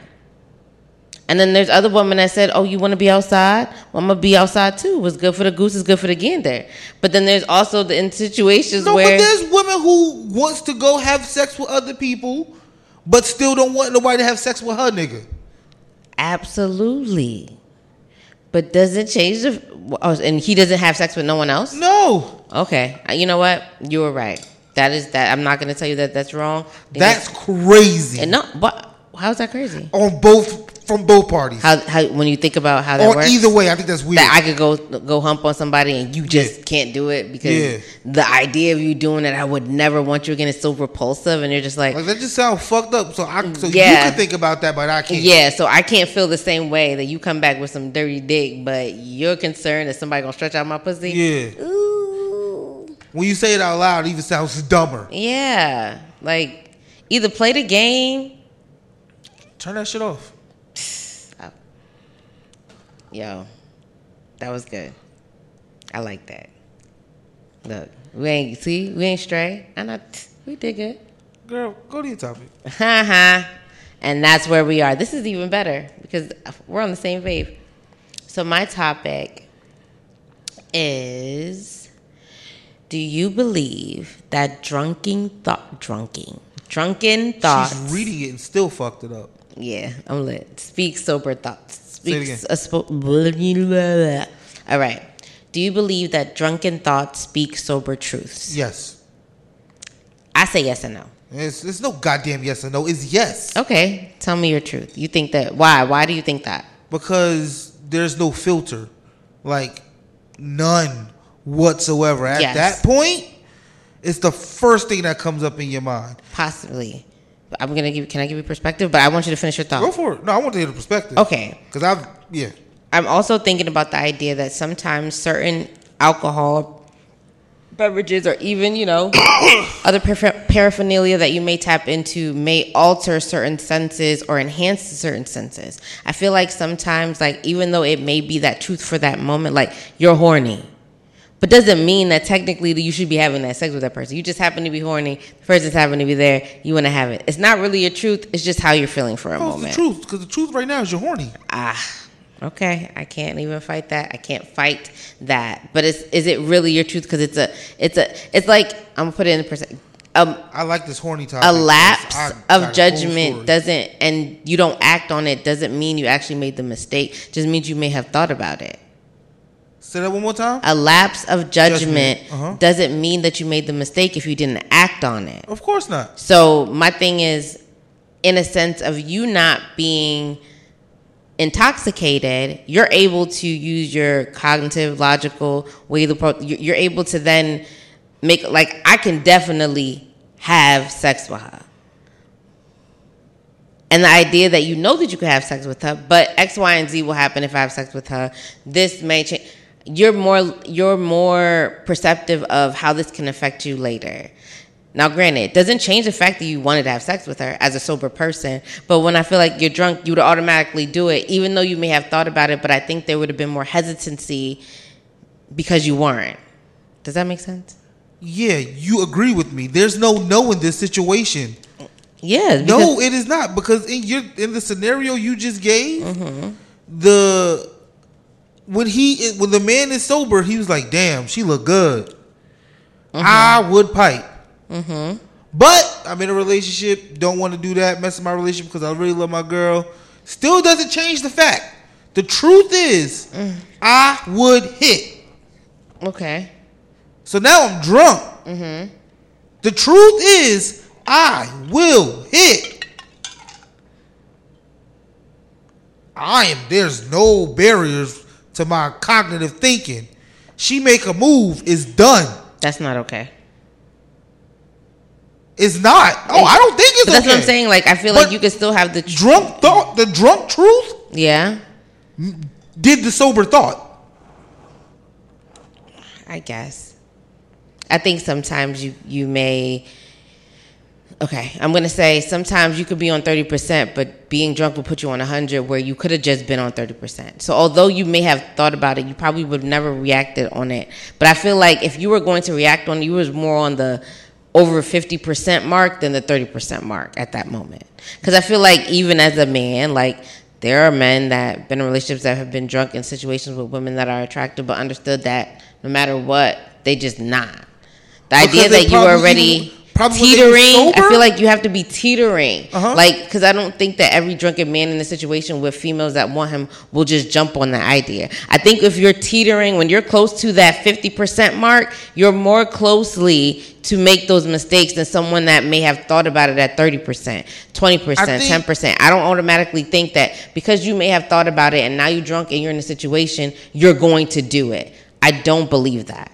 And then there's other women that said, "Oh, you want to be outside? Well, I'm gonna be outside too. What's good for the goose is good for the gander." But then there's also the in situations No, where but there's women who wants to go have sex with other people, but still don't want nobody to have sex with her nigga. absolutely, but does it change the? Oh, and he doesn't have sex with no one else. No, Okay, Uh, you know what? You were right. That is that. I'm not going to tell you that that's wrong. that's crazy. and no. But how's that crazy? on both from both parties. How how when you think about how that or works? either way, I think that's weird. that I could go go hump on somebody and you just Yeah. can't do it because Yeah. the idea of you doing it, I would never want you again. It's so repulsive, and you're just like, like that just sounds fucked up. So I so you Yeah. can think about that, but I can't. yeah. So I can't feel the same way that you come back with some dirty dick, but you're concerned that somebody gonna stretch out my pussy. Yeah. Ooh. When you say it out loud, it even sounds dumber. Yeah. Like either play the game Turn that shit off. Yo, that was good. I like that. Look, we ain't see, we ain't stray. I not we did good. Girl, go to your topic. Ha ha. And that's where we are. This is even better because we're on the same wave. So my topic is do you believe that drunken thought drunken drunken thoughts She's reading it and still fucked it up. Yeah, I'm lit. Speak sober thoughts. Speaks a spo- blah, [laughs] blah, blah. All right. Do you believe that drunken thoughts speak sober truths? Yes. I say yes and no. It's, it's no goddamn yes or no. It's yes. Okay, tell me your truth. You think that? Why? Why do you think that? Because there's no filter. Like, none whatsoever. At Yes. that point, it's the first thing that comes up in your mind. Possibly. I'm gonna give. Can I give you perspective? But I want you to finish your thought. Go for it. No, I want to hear the perspective. Okay. Because I've, yeah. I'm also thinking about the idea that sometimes certain alcohol beverages or even, you know, [coughs] other paraphernalia that you may tap into may alter certain senses or enhance certain senses. I feel like sometimes, like, even though it may be that truth for that moment, like, you're horny. But doesn't mean that technically that you should be having that sex with that person. You just happen to be horny. The person's happen to be there. You want to have it. It's not really your truth. It's just how you're feeling for a Oh, it's the truth. Because the truth right now is you're horny. Ah, okay. I can't even fight that. I can't fight that. But it's is it really your truth? Because it's a it's a it's like I'm gonna put it in percent. um, I like this horny topic. A lapse I of judgment doesn't and you don't act on it doesn't mean you actually made the mistake just means you may have thought about it Say that one more time. a lapse of judgment, Judgment, uh-huh. doesn't mean that you made the mistake if you didn't act on it Of course not. so my thing is in a sense of you not being intoxicated you're able to use your cognitive logical way to pro- you- you're able to then make like i can definitely have sex with her and the idea that you know that you can have sex with her but x y and z will happen if i have sex with her this may change you're more you're more perceptive of how this can affect you later now, granted, it doesn't change the fact that you wanted to have sex with her as a sober person. But when I feel like you're drunk, you would automatically do it, even though you may have thought about it. But I think there would have been more hesitancy because you weren't. Does that make sense? Yeah, you agree with me. There's no no in this situation. Yeah. No, it is not because in your in the scenario you just gave, Mm-hmm. the when he when the man is sober, he was like, "Damn, she look good." Mm-hmm. I would pipe. But I'm in a relationship. Don't want to do that. Mess with my relationship because I really love my girl. Still doesn't change the fact. The truth is, Mm. I would hit. Okay. So now I'm drunk. The truth is, I will hit. I am. There's no barriers to my cognitive thinking. She make a move, is done. That's not okay. It's not. Oh, I don't think it's But that's okay. what I'm saying. Like, I feel But like you could still have the. Tr- Drunk thought. The drunk truth yeah. did the sober thought. I guess. I think sometimes you you may. Okay, I'm gonna say sometimes you could be on thirty percent, but being drunk will put you on hundred, where you could have just been on thirty percent. So although you may have thought about it, you probably would have never reacted on it. But I feel like if you were going to react on it, you was more on the over fifty percent mark than the thirty percent mark at that moment. Because I feel like even as a man, like there are men that been in relationships that have been drunk in situations with women that are attractive, but understood that no matter what, they just not. The idea Because they that you were already even- probably teetering, I feel like you have to be teetering. Uh-huh. Like, because I don't think that every drunken man in a situation with females that want him will just jump on the idea. I think if you're teetering, when you're close to that 50% mark, you're more closely to make those mistakes than someone that may have thought about it at 30%, 20%, 10%. I don't automatically think that because you may have thought about it and now you're drunk and you're in a situation, you're going to do it. I don't believe that.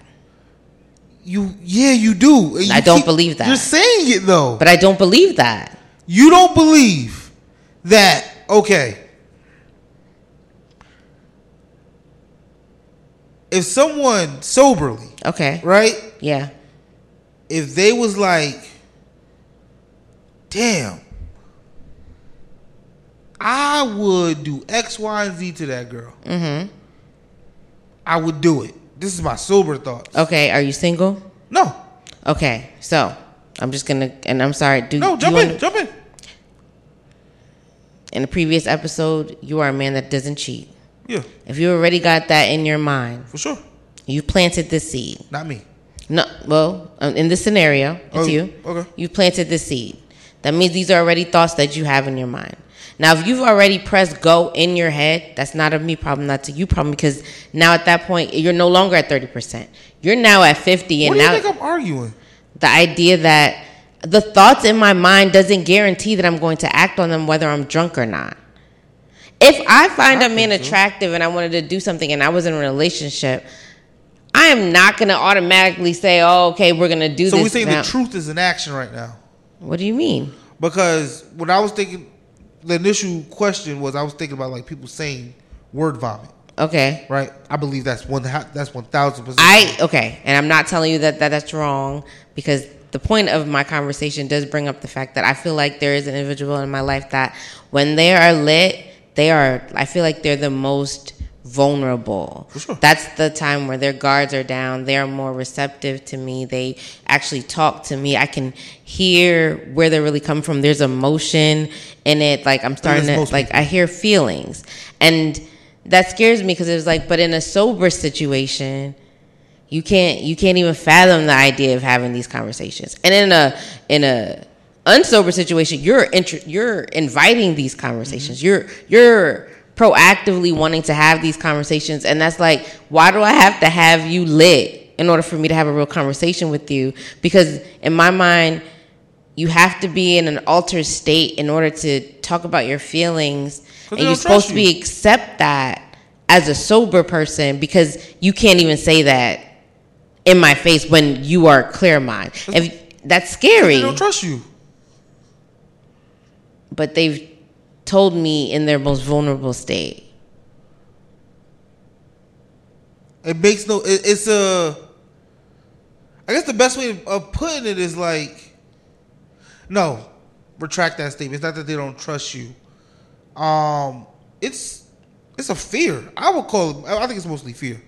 You, yeah, you do. You I don't believe that. You're saying it though. But I don't believe that. You don't believe that, okay. If someone soberly, Okay. right? Yeah. If they was like, damn, I would do X, Y, and Z to that girl. Mm-hmm. I would do it. This is my sober thoughts. Okay. Are you single? No, Okay. So I'm just gonna, and I'm sorry. Do no, do jump you in, jump in. in the previous episode, you are a man that doesn't cheat. Yeah, If you already got that in your mind, for sure. you planted this seed. Not me. No, well, um, in this scenario, it's Oh, you. okay. You planted this seed. That means these are already thoughts that you have in your mind. Now, if you've already pressed go in your head, that's not a me problem, that's a you problem, because now at that point, you're no longer at 30%. You're now at 50, and What do you now think I'm arguing? the idea that the thoughts in my mind doesn't guarantee that I'm going to act on them whether I'm drunk or not. If I find I a man think so. attractive and I wanted to do something and I was in a relationship, I am not going to automatically say, "Oh, okay, we're going to do So this." we're saying now. the truth is in action right now. What do you mean? Because when I was thinking, the initial question was I was thinking about like people saying word vomit, Okay. right? I believe that's one that's one thousand percent. I okay, and I'm not telling you that, that that's wrong because the point of my conversation does bring up the fact that I feel like there is an individual in my life that when they are lit, they are I feel like they're the most vulnerable. For sure. That's the time where their guards are down. They're more receptive to me. They actually talk to me. I can hear where they're really coming from. There's emotion in it. Like I'm starting to like I hear feelings. And that scares me because it was like, but in a sober situation, You can't you can't even fathom the idea of having these conversations. And in a in a unsober situation, you're intr- you're inviting these conversations. You're you're proactively wanting to have these conversations, and that's like, why do I have to have you lit in order for me to have a real conversation with you? Because in my mind, you have to be in an altered state in order to talk about your feelings. and you're supposed trust to be accept that as a sober person because you can't even say that in my face when you are clear mind. If that's scary, They don't trust you. but they've told me in their most vulnerable state. It makes no. It, it's a. I guess the best way of putting it is like, no, retract that statement. It's not that they don't trust you. Um, it's it's a fear. I would call it. I think it's mostly fear.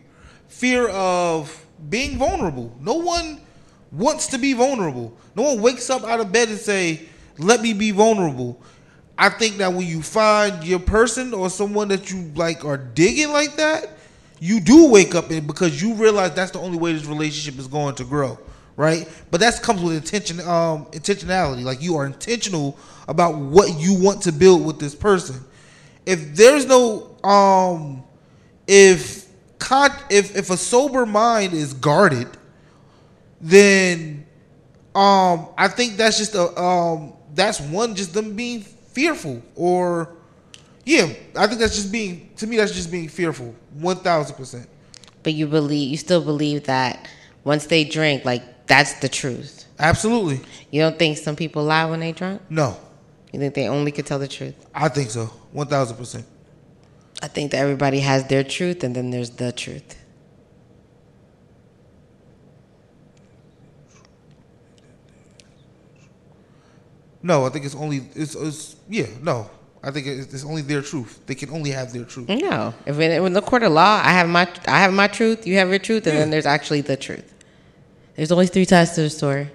Fear of being vulnerable. No one wants to be vulnerable. No one wakes up out of bed and say, "Let me be vulnerable." I think that when you find your person or someone that you like are digging like that, you do wake up and because you realize that's the only way this relationship is going to grow, right? But that comes with intention, um, intentionality. Like you are intentional about what you want to build with this person. If there's no, um, if con, if if a sober mind is guarded, then um, I think that's just a um, that's one just them being fearful or yeah, I think that's just being to me that's just being fearful, one thousand percent. But you believe you still believe that once they drink, like that's the truth. Absolutely, You don't think some people lie when they drunk? no, You think they only could tell the truth? I think so, one thousand percent. I think that everybody has their truth and then there's the truth. No, I think it's only it's, it's yeah, no, I think it's, only their truth. They can only have their truth. No. If in, in the court of law, I have my I have my truth, you have your truth, and then there's actually the truth. There's always three sides to the story.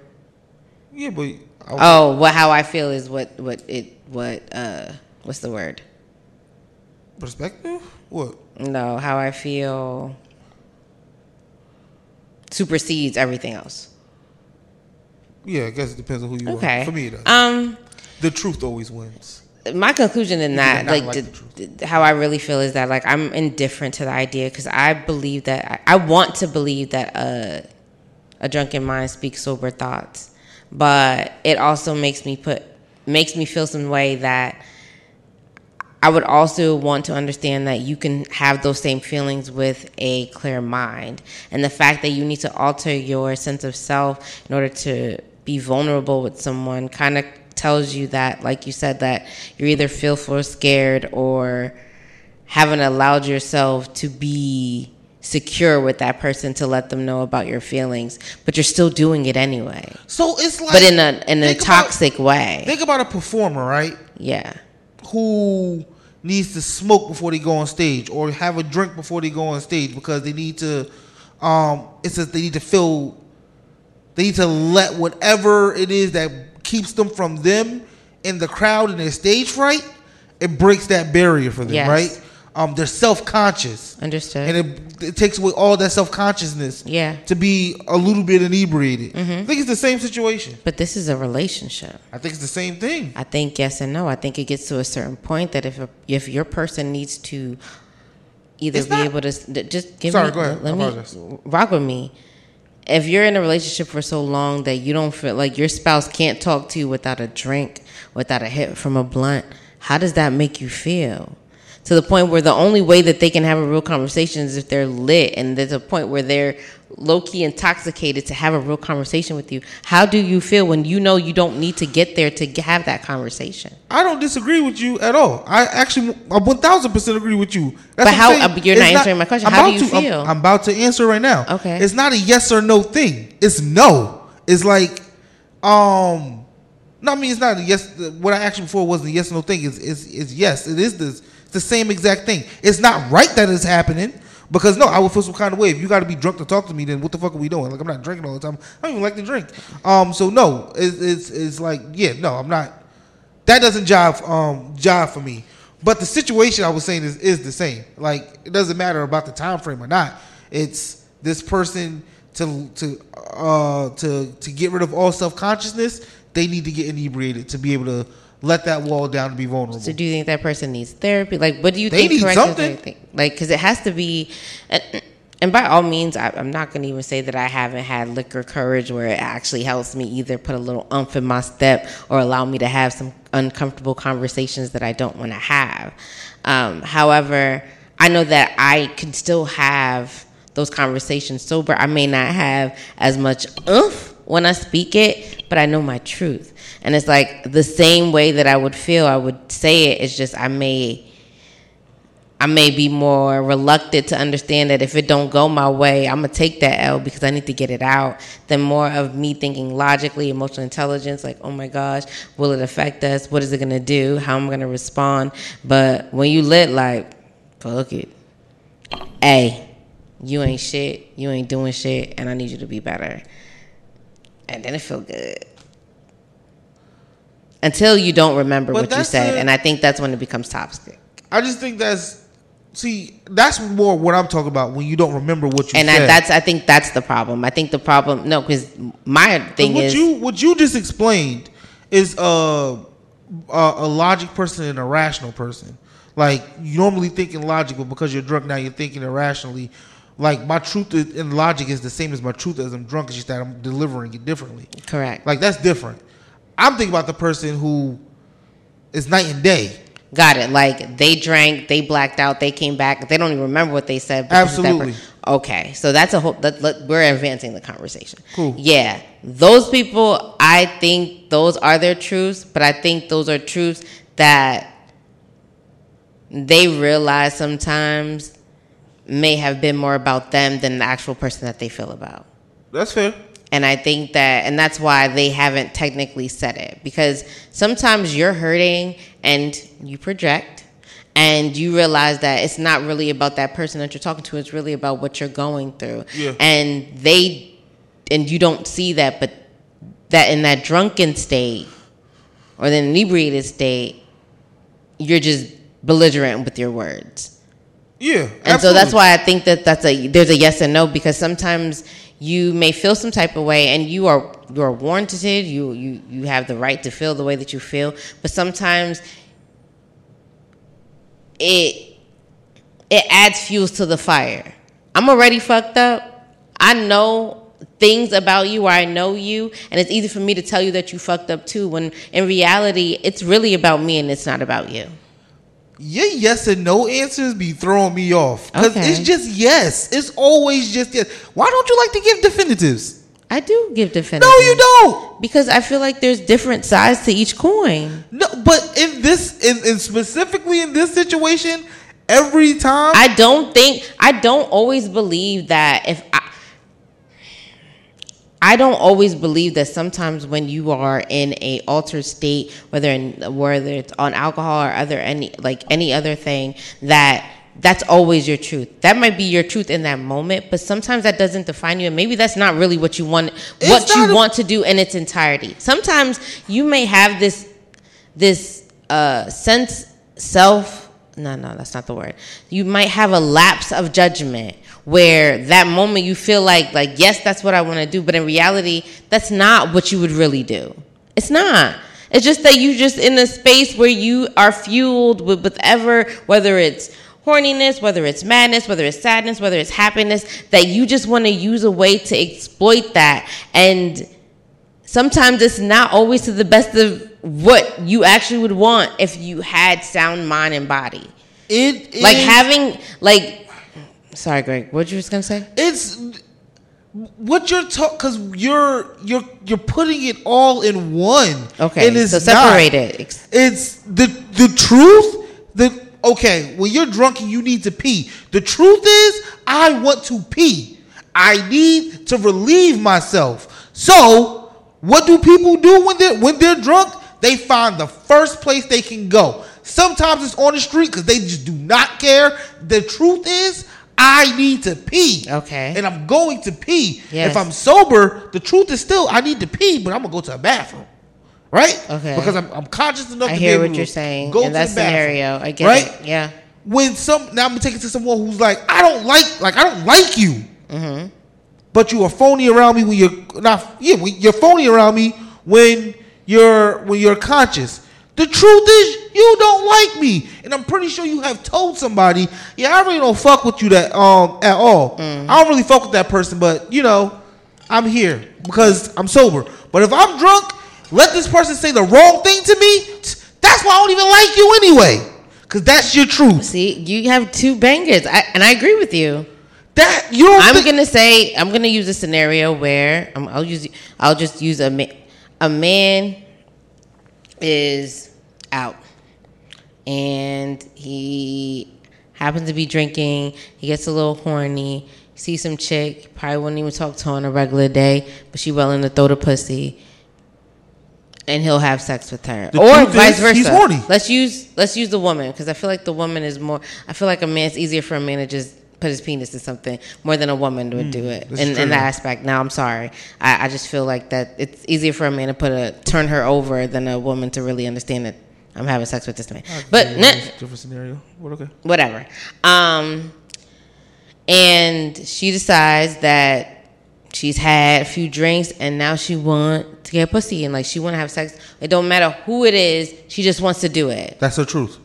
Yeah, but I, Oh, what how I feel is what what it what uh what's the word? perspective. What? No, how I feel supersedes everything else. Yeah, I guess it depends on who you Okay. are. For me, it does. Um the truth always wins. my conclusion in that like, like how i really feel is that like i'm indifferent to the idea because i believe that I, I want to believe that uh, a drunken mind speaks sober thoughts but it also makes me put makes me feel some way that I would also want to understand that you can have those same feelings with a clear mind. And the fact that you need to alter your sense of self in order to be vulnerable with someone kind of tells you that, like you said, that you're either fearful or scared or haven't allowed yourself to be secure with that person to let them know about your feelings, but you're still doing it anyway. So it's like, But in a in a think about- toxic way. think about a performer, right? Yeah. who needs to smoke before they go on stage or have a drink before they go on stage because they need to um it says they need to feel they need to let whatever it is that keeps them from them in the crowd and their stage fright it breaks that barrier for them Yes. right um they're self-conscious Understood. and it, it takes away all that self-consciousness Yeah. to be a little bit inebriated i think it's the same situation but this is a relationship. i think it's the same thing I think yes and no. I think it gets to a certain point that if a, if your person needs to either It's be not- able to just give Sorry, me go ahead. let I me apologize. rock with me. If you're in a relationship for so long that you don't feel like your spouse can't talk to you without a drink, without a hit from a blunt, how does that make you feel? To the point where the only way that they can have a real conversation is if they're lit, and there's a point where they're low key intoxicated to have a real conversation with you. How do you feel when you know you don't need to get there to have that conversation? I don't disagree with you at all. I actually, I one thousand percent agree with you. That's But how- uh, you're It's not answering my question. I'm How do you to- I'm- feel? I'm, about to answer right now. Okay. It's not a yes or no thing. It's no. It's like, um, no, I mean it's not a yes. What I asked before wasn't a yes or no thing. It's, it's, it's yes. It is this. It's the same exact thing. It's not right that it's happening. Because no, I would feel some kind of way. If you got to be drunk to talk to me, then what the fuck are we doing? Like I'm not drinking all the time. I don't even like to drink. Um, so no, it's it's, it's like yeah, no, I'm not that doesn't jive um jive for me. But the situation I was saying is is the same. Like it doesn't matter about the time frame or not. It's this person to to uh to to get rid of all self consciousness, they need to get inebriated to be able to let that wall down and be vulnerable. So do you think that person needs therapy? Like, what do you They think? need something. Like, because it has to be. And, and by all means, I, I'm not going to even say that I haven't had liquor courage where it actually helps me either put a little umph in my step or allow me to have some uncomfortable conversations that I don't want to have. Um, however, I know that I can still have those conversations sober. I may not have as much umph when I speak it, but I know my truth. And it's like the same way that I would feel, I would say it. It's just I may I may be more reluctant to understand that if it don't go my way, I'm gonna take that L because I need to get it out. Than more of me thinking logically, emotional intelligence, like, oh my gosh, will it affect us? What is it gonna do? How am I gonna respond? But when you lit, like, fuck it. Hey, you ain't shit. You ain't doing shit, and I need you to be better. And then it feel good. Until you don't remember But what you said, a- and I think that's when it becomes toxic. I just think that's see that's more what I'm talking about when you don't remember what you said. and I, that's I think that's the problem. I think the problem no, because my thing what is you what you just explained is uh, a a logic person and a rational person. Like you normally think in logic, but because you're drunk now, you're thinking irrationally. Like my truth and logic is the same as my truth as I'm drunk. It's just that I'm delivering it differently. correct. Like that's different. I'm thinking about the person who is night and day. Got it. Like they drank, they blacked out, they came back. They don't even remember what they said. but this is that per- Absolutely. Okay, so that's a whole. That, we're advancing the conversation. Cool. Yeah, those people. I think those are their truths, but I think those are truths that they realize sometimes may have been more about them than the actual person that they feel about. That's fair. And I think that, and that's why they haven't technically said it because sometimes you're hurting and you project and you realize that it's not really about that person that you're talking to, it's really about what you're going through. Yeah. And they, and you don't see that, but that in that drunken state or the inebriated state, you're just belligerent with your words. Yeah. And so that's why I think that that's a there's a yes and no because sometimes you may feel some type of way and you are you are warranted you you you have the right to feel the way that you feel but sometimes it it adds fuels to the fire. I'm already fucked up. I know things about you or I know you and it's easy for me to tell you that you fucked up too when in reality it's really about me and it's not about you. Your yes and no answers be throwing me off because Okay. it's just yes. It's always just yes. Why don't you like to give definitives? I do give definitives. No, you don't. Because I feel like there's different sides to each coin. No, but in this, in, in specifically in this situation, every time I don't think I don't always believe that if I I don't always believe that sometimes when you are in a altered state, whether in whether it's on alcohol or other any like any other thing, that that's always your truth. That might be your truth in that moment, but sometimes that doesn't define you, and maybe that's not really what you want what It's you want to do in its entirety. Sometimes you may have this this uh sense self no no that's not the word you might have a lapse of judgment where that moment you feel like like yes that's what i want to do but in reality that's not what you would really do. It's not. It's just that you just in a space where you are fueled with whatever whether it's horniness whether it's madness whether it's sadness whether it's happiness that you just want to use a way to exploit that. And sometimes it's not always to the best of what you actually would want if you had sound mind and body. it Like having like sorry Greg, what you was gonna say? it's what you're talking because you're you're you're putting it all in one. Okay. and it's so not. separate it. It's the the truth. The okay, when you're drunk and you need to pee. The truth is, I want to pee. I need to relieve myself. So, what do people do when they're when they're drunk? They find the first place they can go. Sometimes it's on the street because they just do not care. The truth is, I need to pee. Okay. And I'm going to pee. Yes. If I'm sober, the truth is still I need to pee, but I'm gonna go to the bathroom. Right? Okay. Because I'm, I'm conscious enough I to be hear able what you're saying go in to that the bathroom. I get right? it. Yeah. When some now I'm gonna take it to someone who's like, I don't like like I don't like you. Mm-hmm. but you are phony around me when you're not. Yeah, you're phony around me when you're when you're conscious. The truth is, you don't like me, and I'm pretty sure you have told somebody. Yeah, I really don't fuck with you that um at all. Mm. I don't really fuck with that person, but you know, I'm here because I'm sober. But if I'm drunk, let this person say the wrong thing to me. That's why I don't even like you anyway, because that's your truth. See, you have two bangers, I, and I agree with you. That you. I'm think- gonna say I'm gonna use a scenario where um, I'll use I'll just use a ma- a man is out and he happens to be drinking. He gets a little horny. Sees some chick, probably wouldn't even talk to her on a regular day, but she willing to throw the pussy, and he'll have sex with her, The or vice is, versa. he's horny. Let's use let's use the woman because I feel like the woman is more. I feel like a man. It's easier for a man to just put his penis in something more than a woman would hmm, do it in, in that aspect. Now I'm sorry. I, I just feel like that it's easier for a man to put a turn her over than a woman to really understand that I'm having sex with this man. But Yeah, different scenario. But okay. whatever. Um, and she decides that she's had a few drinks and now she want to get pussy and like she want to have sex. It don't matter who it is. She just wants to do it That's the truth.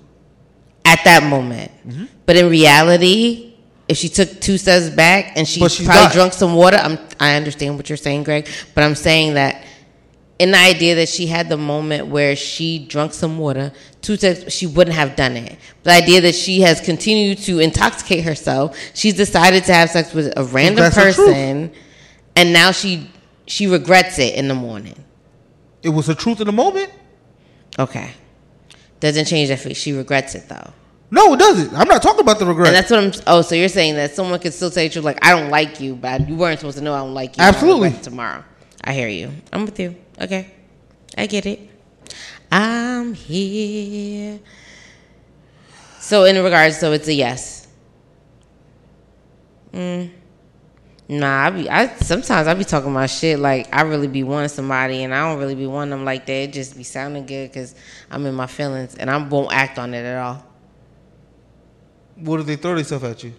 at that moment. Mm-hmm. But in reality, if she took two steps back and she probably not. drunk some water, I'm, I understand what you're saying, Greg. But I'm saying that in the idea that she had the moment where she drunk some water, two steps, she wouldn't have done it. The idea that she has continued to intoxicate herself, she's decided to have sex with a random That's person, and now she she regrets it in the morning. It was the truth in the moment. Okay, doesn't change if she regrets it though. No, it doesn't. I'm not talking about the regret. And that's what I'm. Oh, so you're saying that someone could still say to you, like, I don't like you, but you weren't supposed to know I don't like you. Absolutely. Tomorrow, I hear you. I'm with you. Okay, I get it. I'm here. So in regards, so it's a yes. Mm. Nah, I be. I sometimes I be talking my shit like I really be wanting somebody, and I don't really be wanting them like that. It just be sounding good because I'm in my feelings, and I won't act on it at all. what if they throw themselves at you?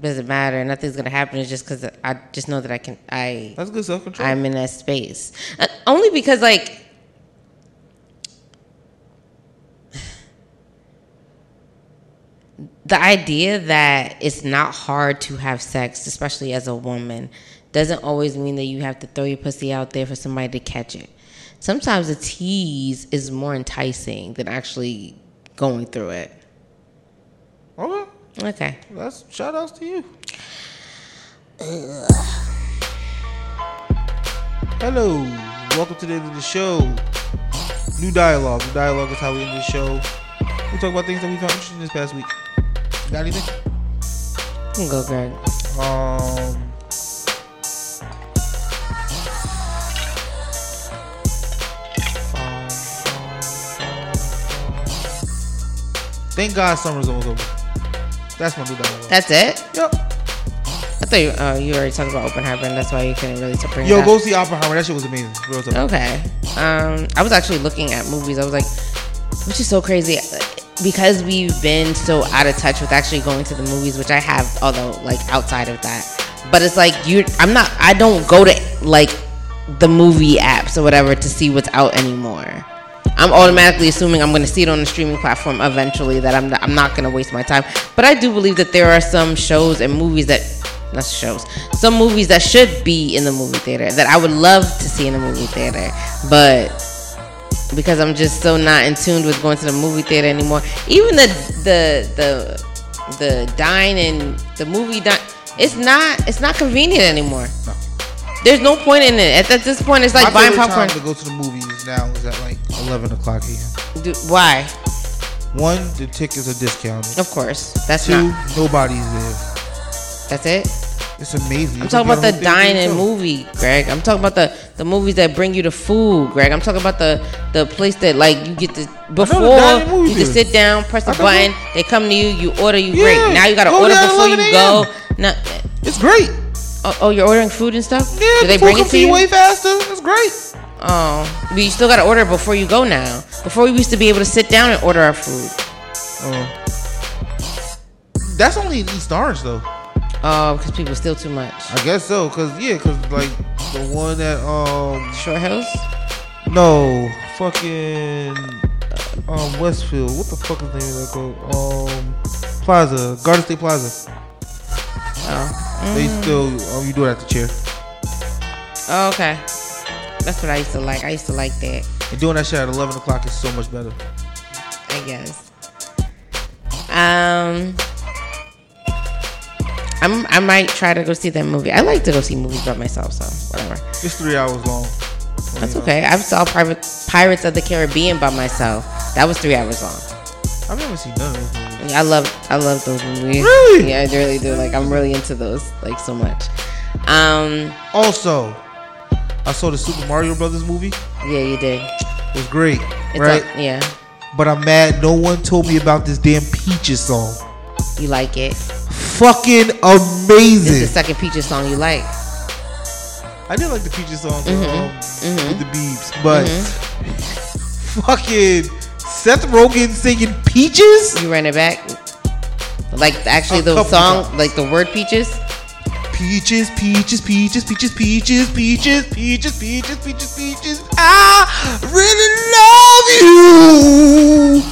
Doesn't matter. Nothing's gonna happen. It's just because I just know that I can. I That's good self control. I'm in that space. Uh, only because like. [sighs] The idea that it's not hard to have sex, especially as a woman, doesn't always mean that you have to throw your pussy out there for somebody to catch it. Sometimes a tease is more enticing than actually going through it. Okay, that's shout outs to you. Hello, welcome to the end of the show. New dialogue. New dialogue is how we end the show. We talk about things that we found interesting this past week. Got anything? Go, Greg. Um, Thank God summer's almost over. That's my new dialogue. That's it. Yep. I thought you, uh, you already talked about Oppenheimer, and that's why you couldn't really bring Yo, go see Oppenheimer. That shit was amazing. Real talk. Okay. Um, I was actually looking at movies. I was like, which is so crazy because we've been so out of touch with actually going to the movies, which I have, although like outside of that. But it's like you, I'm not. I don't go to like the movie apps or whatever to see what's out anymore. I'm automatically assuming I'm going to see it on the streaming platform eventually. That I'm I'm not going to waste my time. But I do believe that there are some shows and movies that not shows, some movies that should be in the movie theater that I would love to see in the movie theater, but because I'm just so not in tune with going to the movie theater anymore. Even the the the the dine and the movie dine, it's not it's not convenient anymore. No. There's no point in it. At, at this point, it's like My buying popcorn. to go to the movies now is at like 11 o'clock. Do, why? One, the tickets are discounted. Of course, that's Two, not. nobody's there. That's it. It's amazing. I'm talking about the dine and movie, Greg. I'm talking about the the movies that bring you the food, Greg. I'm talking about the the place that like you get to before you can theater. sit down, press the button, they come to you, you order, you Yeah, great. Now you gotta go order before you go. No, It's great. oh, oh, you're ordering food and stuff. Yeah, Do they bring it to you? way faster. It's great. Oh, but you still gotta order before you go now. Before we used to be able to sit down and order our food. Oh. That's only in East Orange though. Oh, because people steal too much. I guess so, cause yeah, cause like the one that um Short Hills. no fucking um Westfield. What the fuck is the name of that called? Um Plaza, Garden State Plaza. Oh. They still um you do it at the chair. Oh, okay. That's what I used to like. I used to like that. And doing that shit at eleven o'clock is so much better. I guess. Um, I'm. I might try to go see that movie. I like to go see movies by myself, so whatever. It's three hours long. That's okay. I saw Private Pirates of the Caribbean by myself. That was three hours long. I've never seen none of those movies. I love. I love those movies. Really? Yeah, I really do. Like, I'm really into those. Like so much. Um. Also, I saw the Super Mario Brothers movie. Yeah, you did. It was great, It's right? a- yeah. But I'm mad no one told me about this damn Peaches song. You like it. Fucking amazing. It's the second Peaches song you like. I did like the Peaches song Mm-hmm. um, with the Beebs, but [laughs] fucking Seth Rogen singing Peaches? You ran it back. Like actually A the song, times. like the word Peaches. Peaches, peaches, peaches, peaches, peaches, peaches, peaches, peaches, peaches, peaches. I really love you.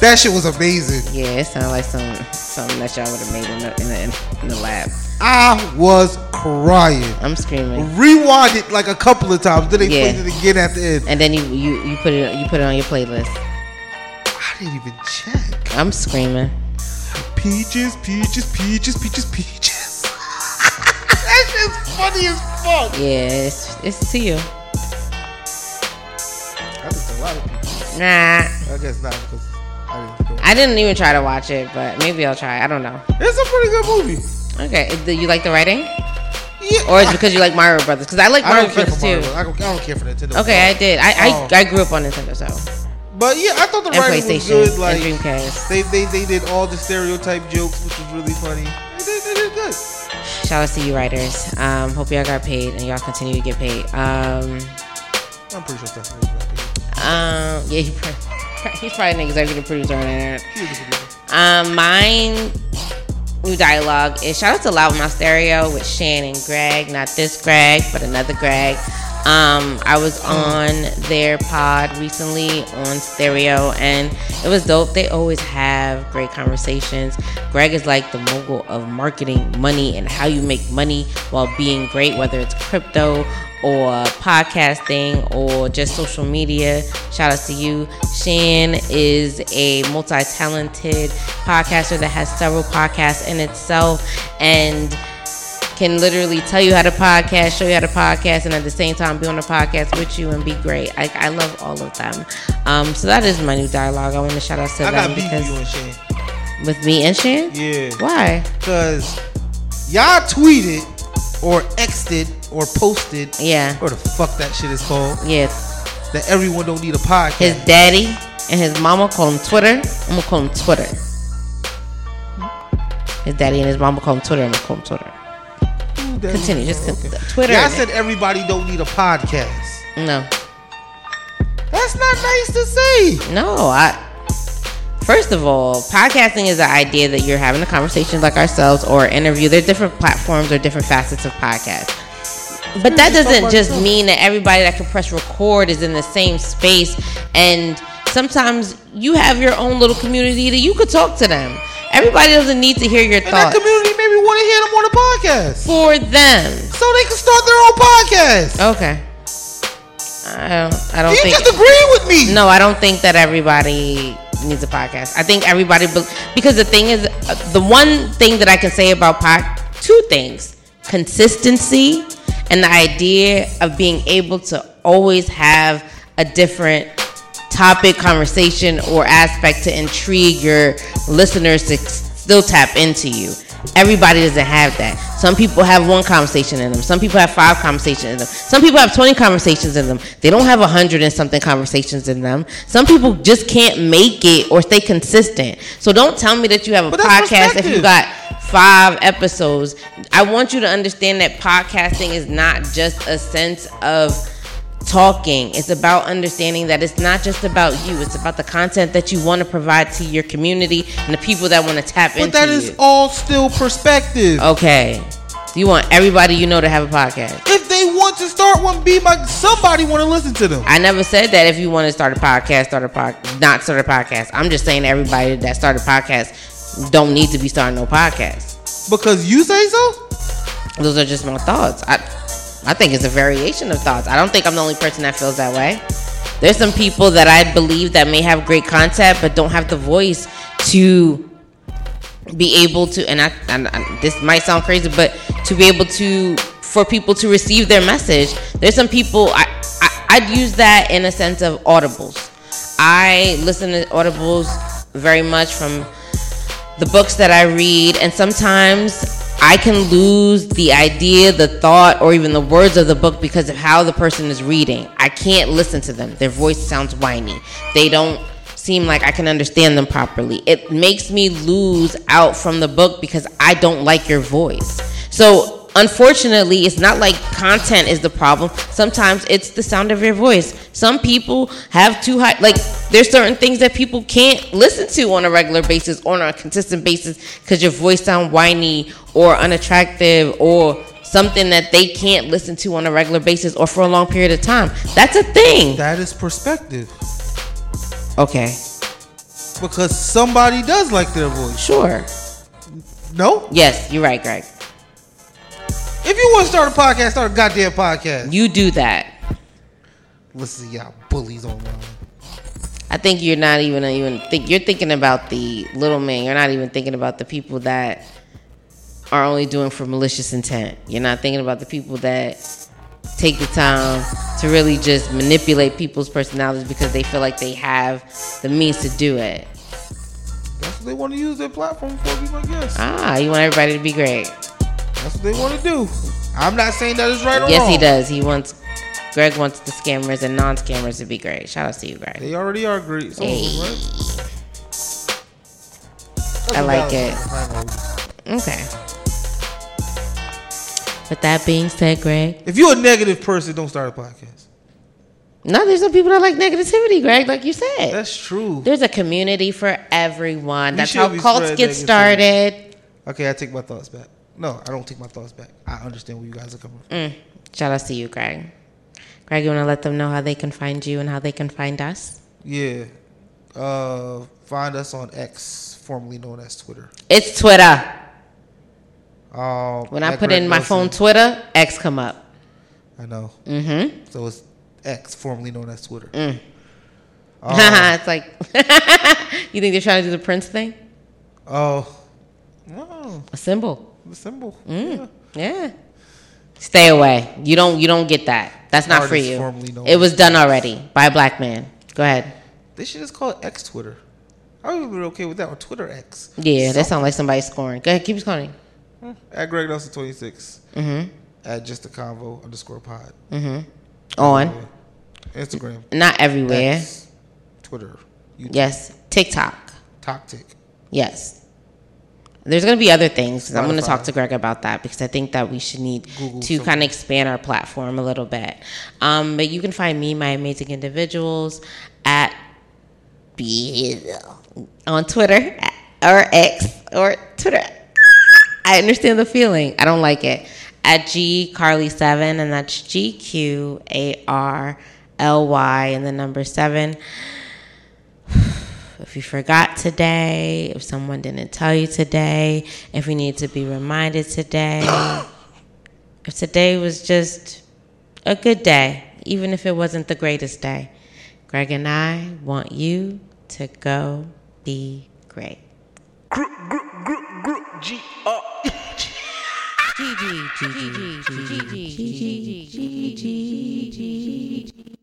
That shit was amazing. Yeah, it sounded like some something that y'all would have made in the, in the in the lab. I was crying. I'm screaming. Rewind it like a couple of times. Then they Yeah. played it again at the end. And then you, you you put it you put it on your playlist. I didn't even check. I'm screaming. Peaches, peaches, peaches, peaches, peaches. That shit's funny as fuck. Yeah, it's it's to you. I think a lot of people. Nah, I guess not because I didn't. I didn't even try to watch it, but maybe I'll try. I don't know. It's a pretty good movie. Okay, do you like the writing, Yeah. or is it because you like Mario Brothers? Because I like I Mario don't Brothers Mario. too. Bros. I don't, I don't care for Nintendo. Okay, I did. I Oh. I, I grew up on Nintendo, so But yeah, I thought the and writing was PlayStation good. Like and Dreamcast. they, they they did all the stereotype jokes, which was really funny. They did, they did good. Shout out to you writers. Um, hope y'all got paid and y'all continue to get paid. Um, I'm pretty sure Stephen was happy. um, yeah, he probably, [laughs] he's probably an executive producer on it. He was a producer. Um, mine new dialogue is shout out to Loud Mouth Stereo with Shan and Greg, not this Greg, but another Greg. Um, I was on their pod recently on stereo and it was dope. They always have great conversations. Greg is like the mogul of marketing money and how you make money while being great, whether it's crypto or podcasting or just social media. Shout out to you. Shan is a multi talented podcaster that has several podcasts in itself and can literally tell you how to podcast, show you how to podcast, and at the same time be on the podcast with you and be great. I, I love all of them. Um, so that is my new dialogue. I want to shout out to I them got beef with because you and Shane. with me and Shan. Yeah. Why? Cause y'all tweeted or X'd or posted Yeah, or the fuck that shit is called yeah. that everyone don't need a podcast. His daddy and his mama call him Twitter. I'm gonna call him Twitter. His daddy and his mama call him Twitter. I'm gonna call him Twitter. That- Continue. Just okay. Twitter. Y'all said everybody don't need a podcast. no. That's not nice to say. No, I. First of all, podcasting is the idea that you're having a conversation like ourselves or interview. There are different platforms or different facets of podcasts. But that doesn't just mean that everybody that can press record is in the same space. And sometimes you have your own little community that you could talk to them. Everybody doesn't need to hear your And that thoughts community maybe want to hear them on the podcast. for them. So they can start their own podcast. Okay. I don't. I don't you think. just agree with me. No, I don't think that everybody needs a podcast. I think everybody be- because the thing is, uh, the one thing that I can say about pod, two things: consistency and the idea of being able to always have a different topic, conversation, or aspect to intrigue your listeners to still tap into you. Everybody doesn't have that. Some people have one conversation in them. Some people have five conversations in them. Some people have 20 conversations in them. They don't have a hundred and something conversations in them. Some people just can't make it or stay consistent. So don't tell me that you have a podcast if you got five episodes. I want you to understand that podcasting is not just a sense of talking. It's about understanding that it's not just about you. It's about the content that you want to provide to your community and the people that want to tap But into But that is you. all still perspective. Okay. You want everybody you know to have a podcast. If they want to start one, be my somebody want to listen to them. I never said that if you want to start a podcast, start a pod, not start a podcast. I'm just saying everybody that started podcast don't need to be starting no podcast. Because you say so? Those are just my thoughts. I I think it's a variation of thoughts. I don't think I'm the only person that feels that way. There's some people that I believe that may have great content but don't have the voice to be able to and I, and I this might sound crazy but to be able to for people to receive their message there's some people I, I i'd use that in a sense of audibles i listen to audibles very much from the books that i read and sometimes i can lose the idea the thought or even the words of the book because of how the person is reading i can't listen to them their voice sounds whiny they don't seem like I can understand them properly. It makes me lose out from the book because I don't like your voice. So, unfortunately, it's not like content is the problem. Sometimes it's the sound of your voice. Some people have too high, like, there's certain things that people can't listen to on a regular basis or on a consistent basis because your voice sound whiny or unattractive or something that they can't listen to on a regular basis or for a long period of time. That's a thing. That is perspective. Okay, Because somebody does like their voice. sure. No? Yes, you're right, Greg. If you want to start a podcast, start a goddamn podcast. You do that. Listen to y'all bullies online. I think you're not even even think you're thinking about the little man. You're not even thinking about the people that are only doing for malicious intent. You're not thinking about the people that take the time to really just manipulate people's personalities because they feel like they have the means to do it. That's what they want to use their platform for, be my guest. Ah, you want everybody to be great. That's what they want to do. I'm not saying that is right or Yes, wrong. he does. He wants Greg wants the scammers and non-scammers to be great. Shout out to you, Greg. They already are great. Them, Hey. right? I like it. Okay. With that being said, Greg, If you're a negative person, don't start a podcast. no, there's some people that like negativity, Greg, like you said. That's true. There's a community for everyone. We That's how cults get negativity. started. Okay, I take my thoughts back. No, I don't take my thoughts back. I understand where you guys are coming from. Mm. Shout out to you, Greg. Greg, you want to let them know how they can find you and how they can find us? Yeah. Uh, find us on X, formerly known as Twitter. It's Twitter. Um, When I put Greg in my phone Twitter, X come up. I know. Mm-hmm. So it's X, formerly known as Twitter. Mm. Uh, [laughs] it's like, [laughs] you think they're trying to do the Prince thing? oh, oh, A symbol. The symbol. Mm. Yeah. Stay away. You don't. You don't get that. That's not for you. It was done already by a black man. Go ahead. They should just call it X Twitter. I would be okay with that or Twitter X. Yeah, that sounds like somebody scoring. Go ahead. Keep scoring. At Greg Nelson 26. Mm-hmm. At just a convo underscore pod. Mm-hmm. On. Yeah. Instagram. Not everywhere. X, Twitter. YouTube. Yes. TikTok. Toctic. Yes. There's going to be other things. I'm going to talk to Greg about that because I think that we should need Google to kind of expand our platform a little bit. Um, but you can find me, my amazing individuals, at B on Twitter or X or Twitter. I understand the feeling. I don't like it. At G Carly seven, and that's G Q A R L Y, and the number seven. If you forgot today, if someone didn't tell you today, if you need to be reminded today, if today was just a good day, even if it wasn't the greatest day, Greg and I want you to go be great. G R. G G G G G G G G G G G G G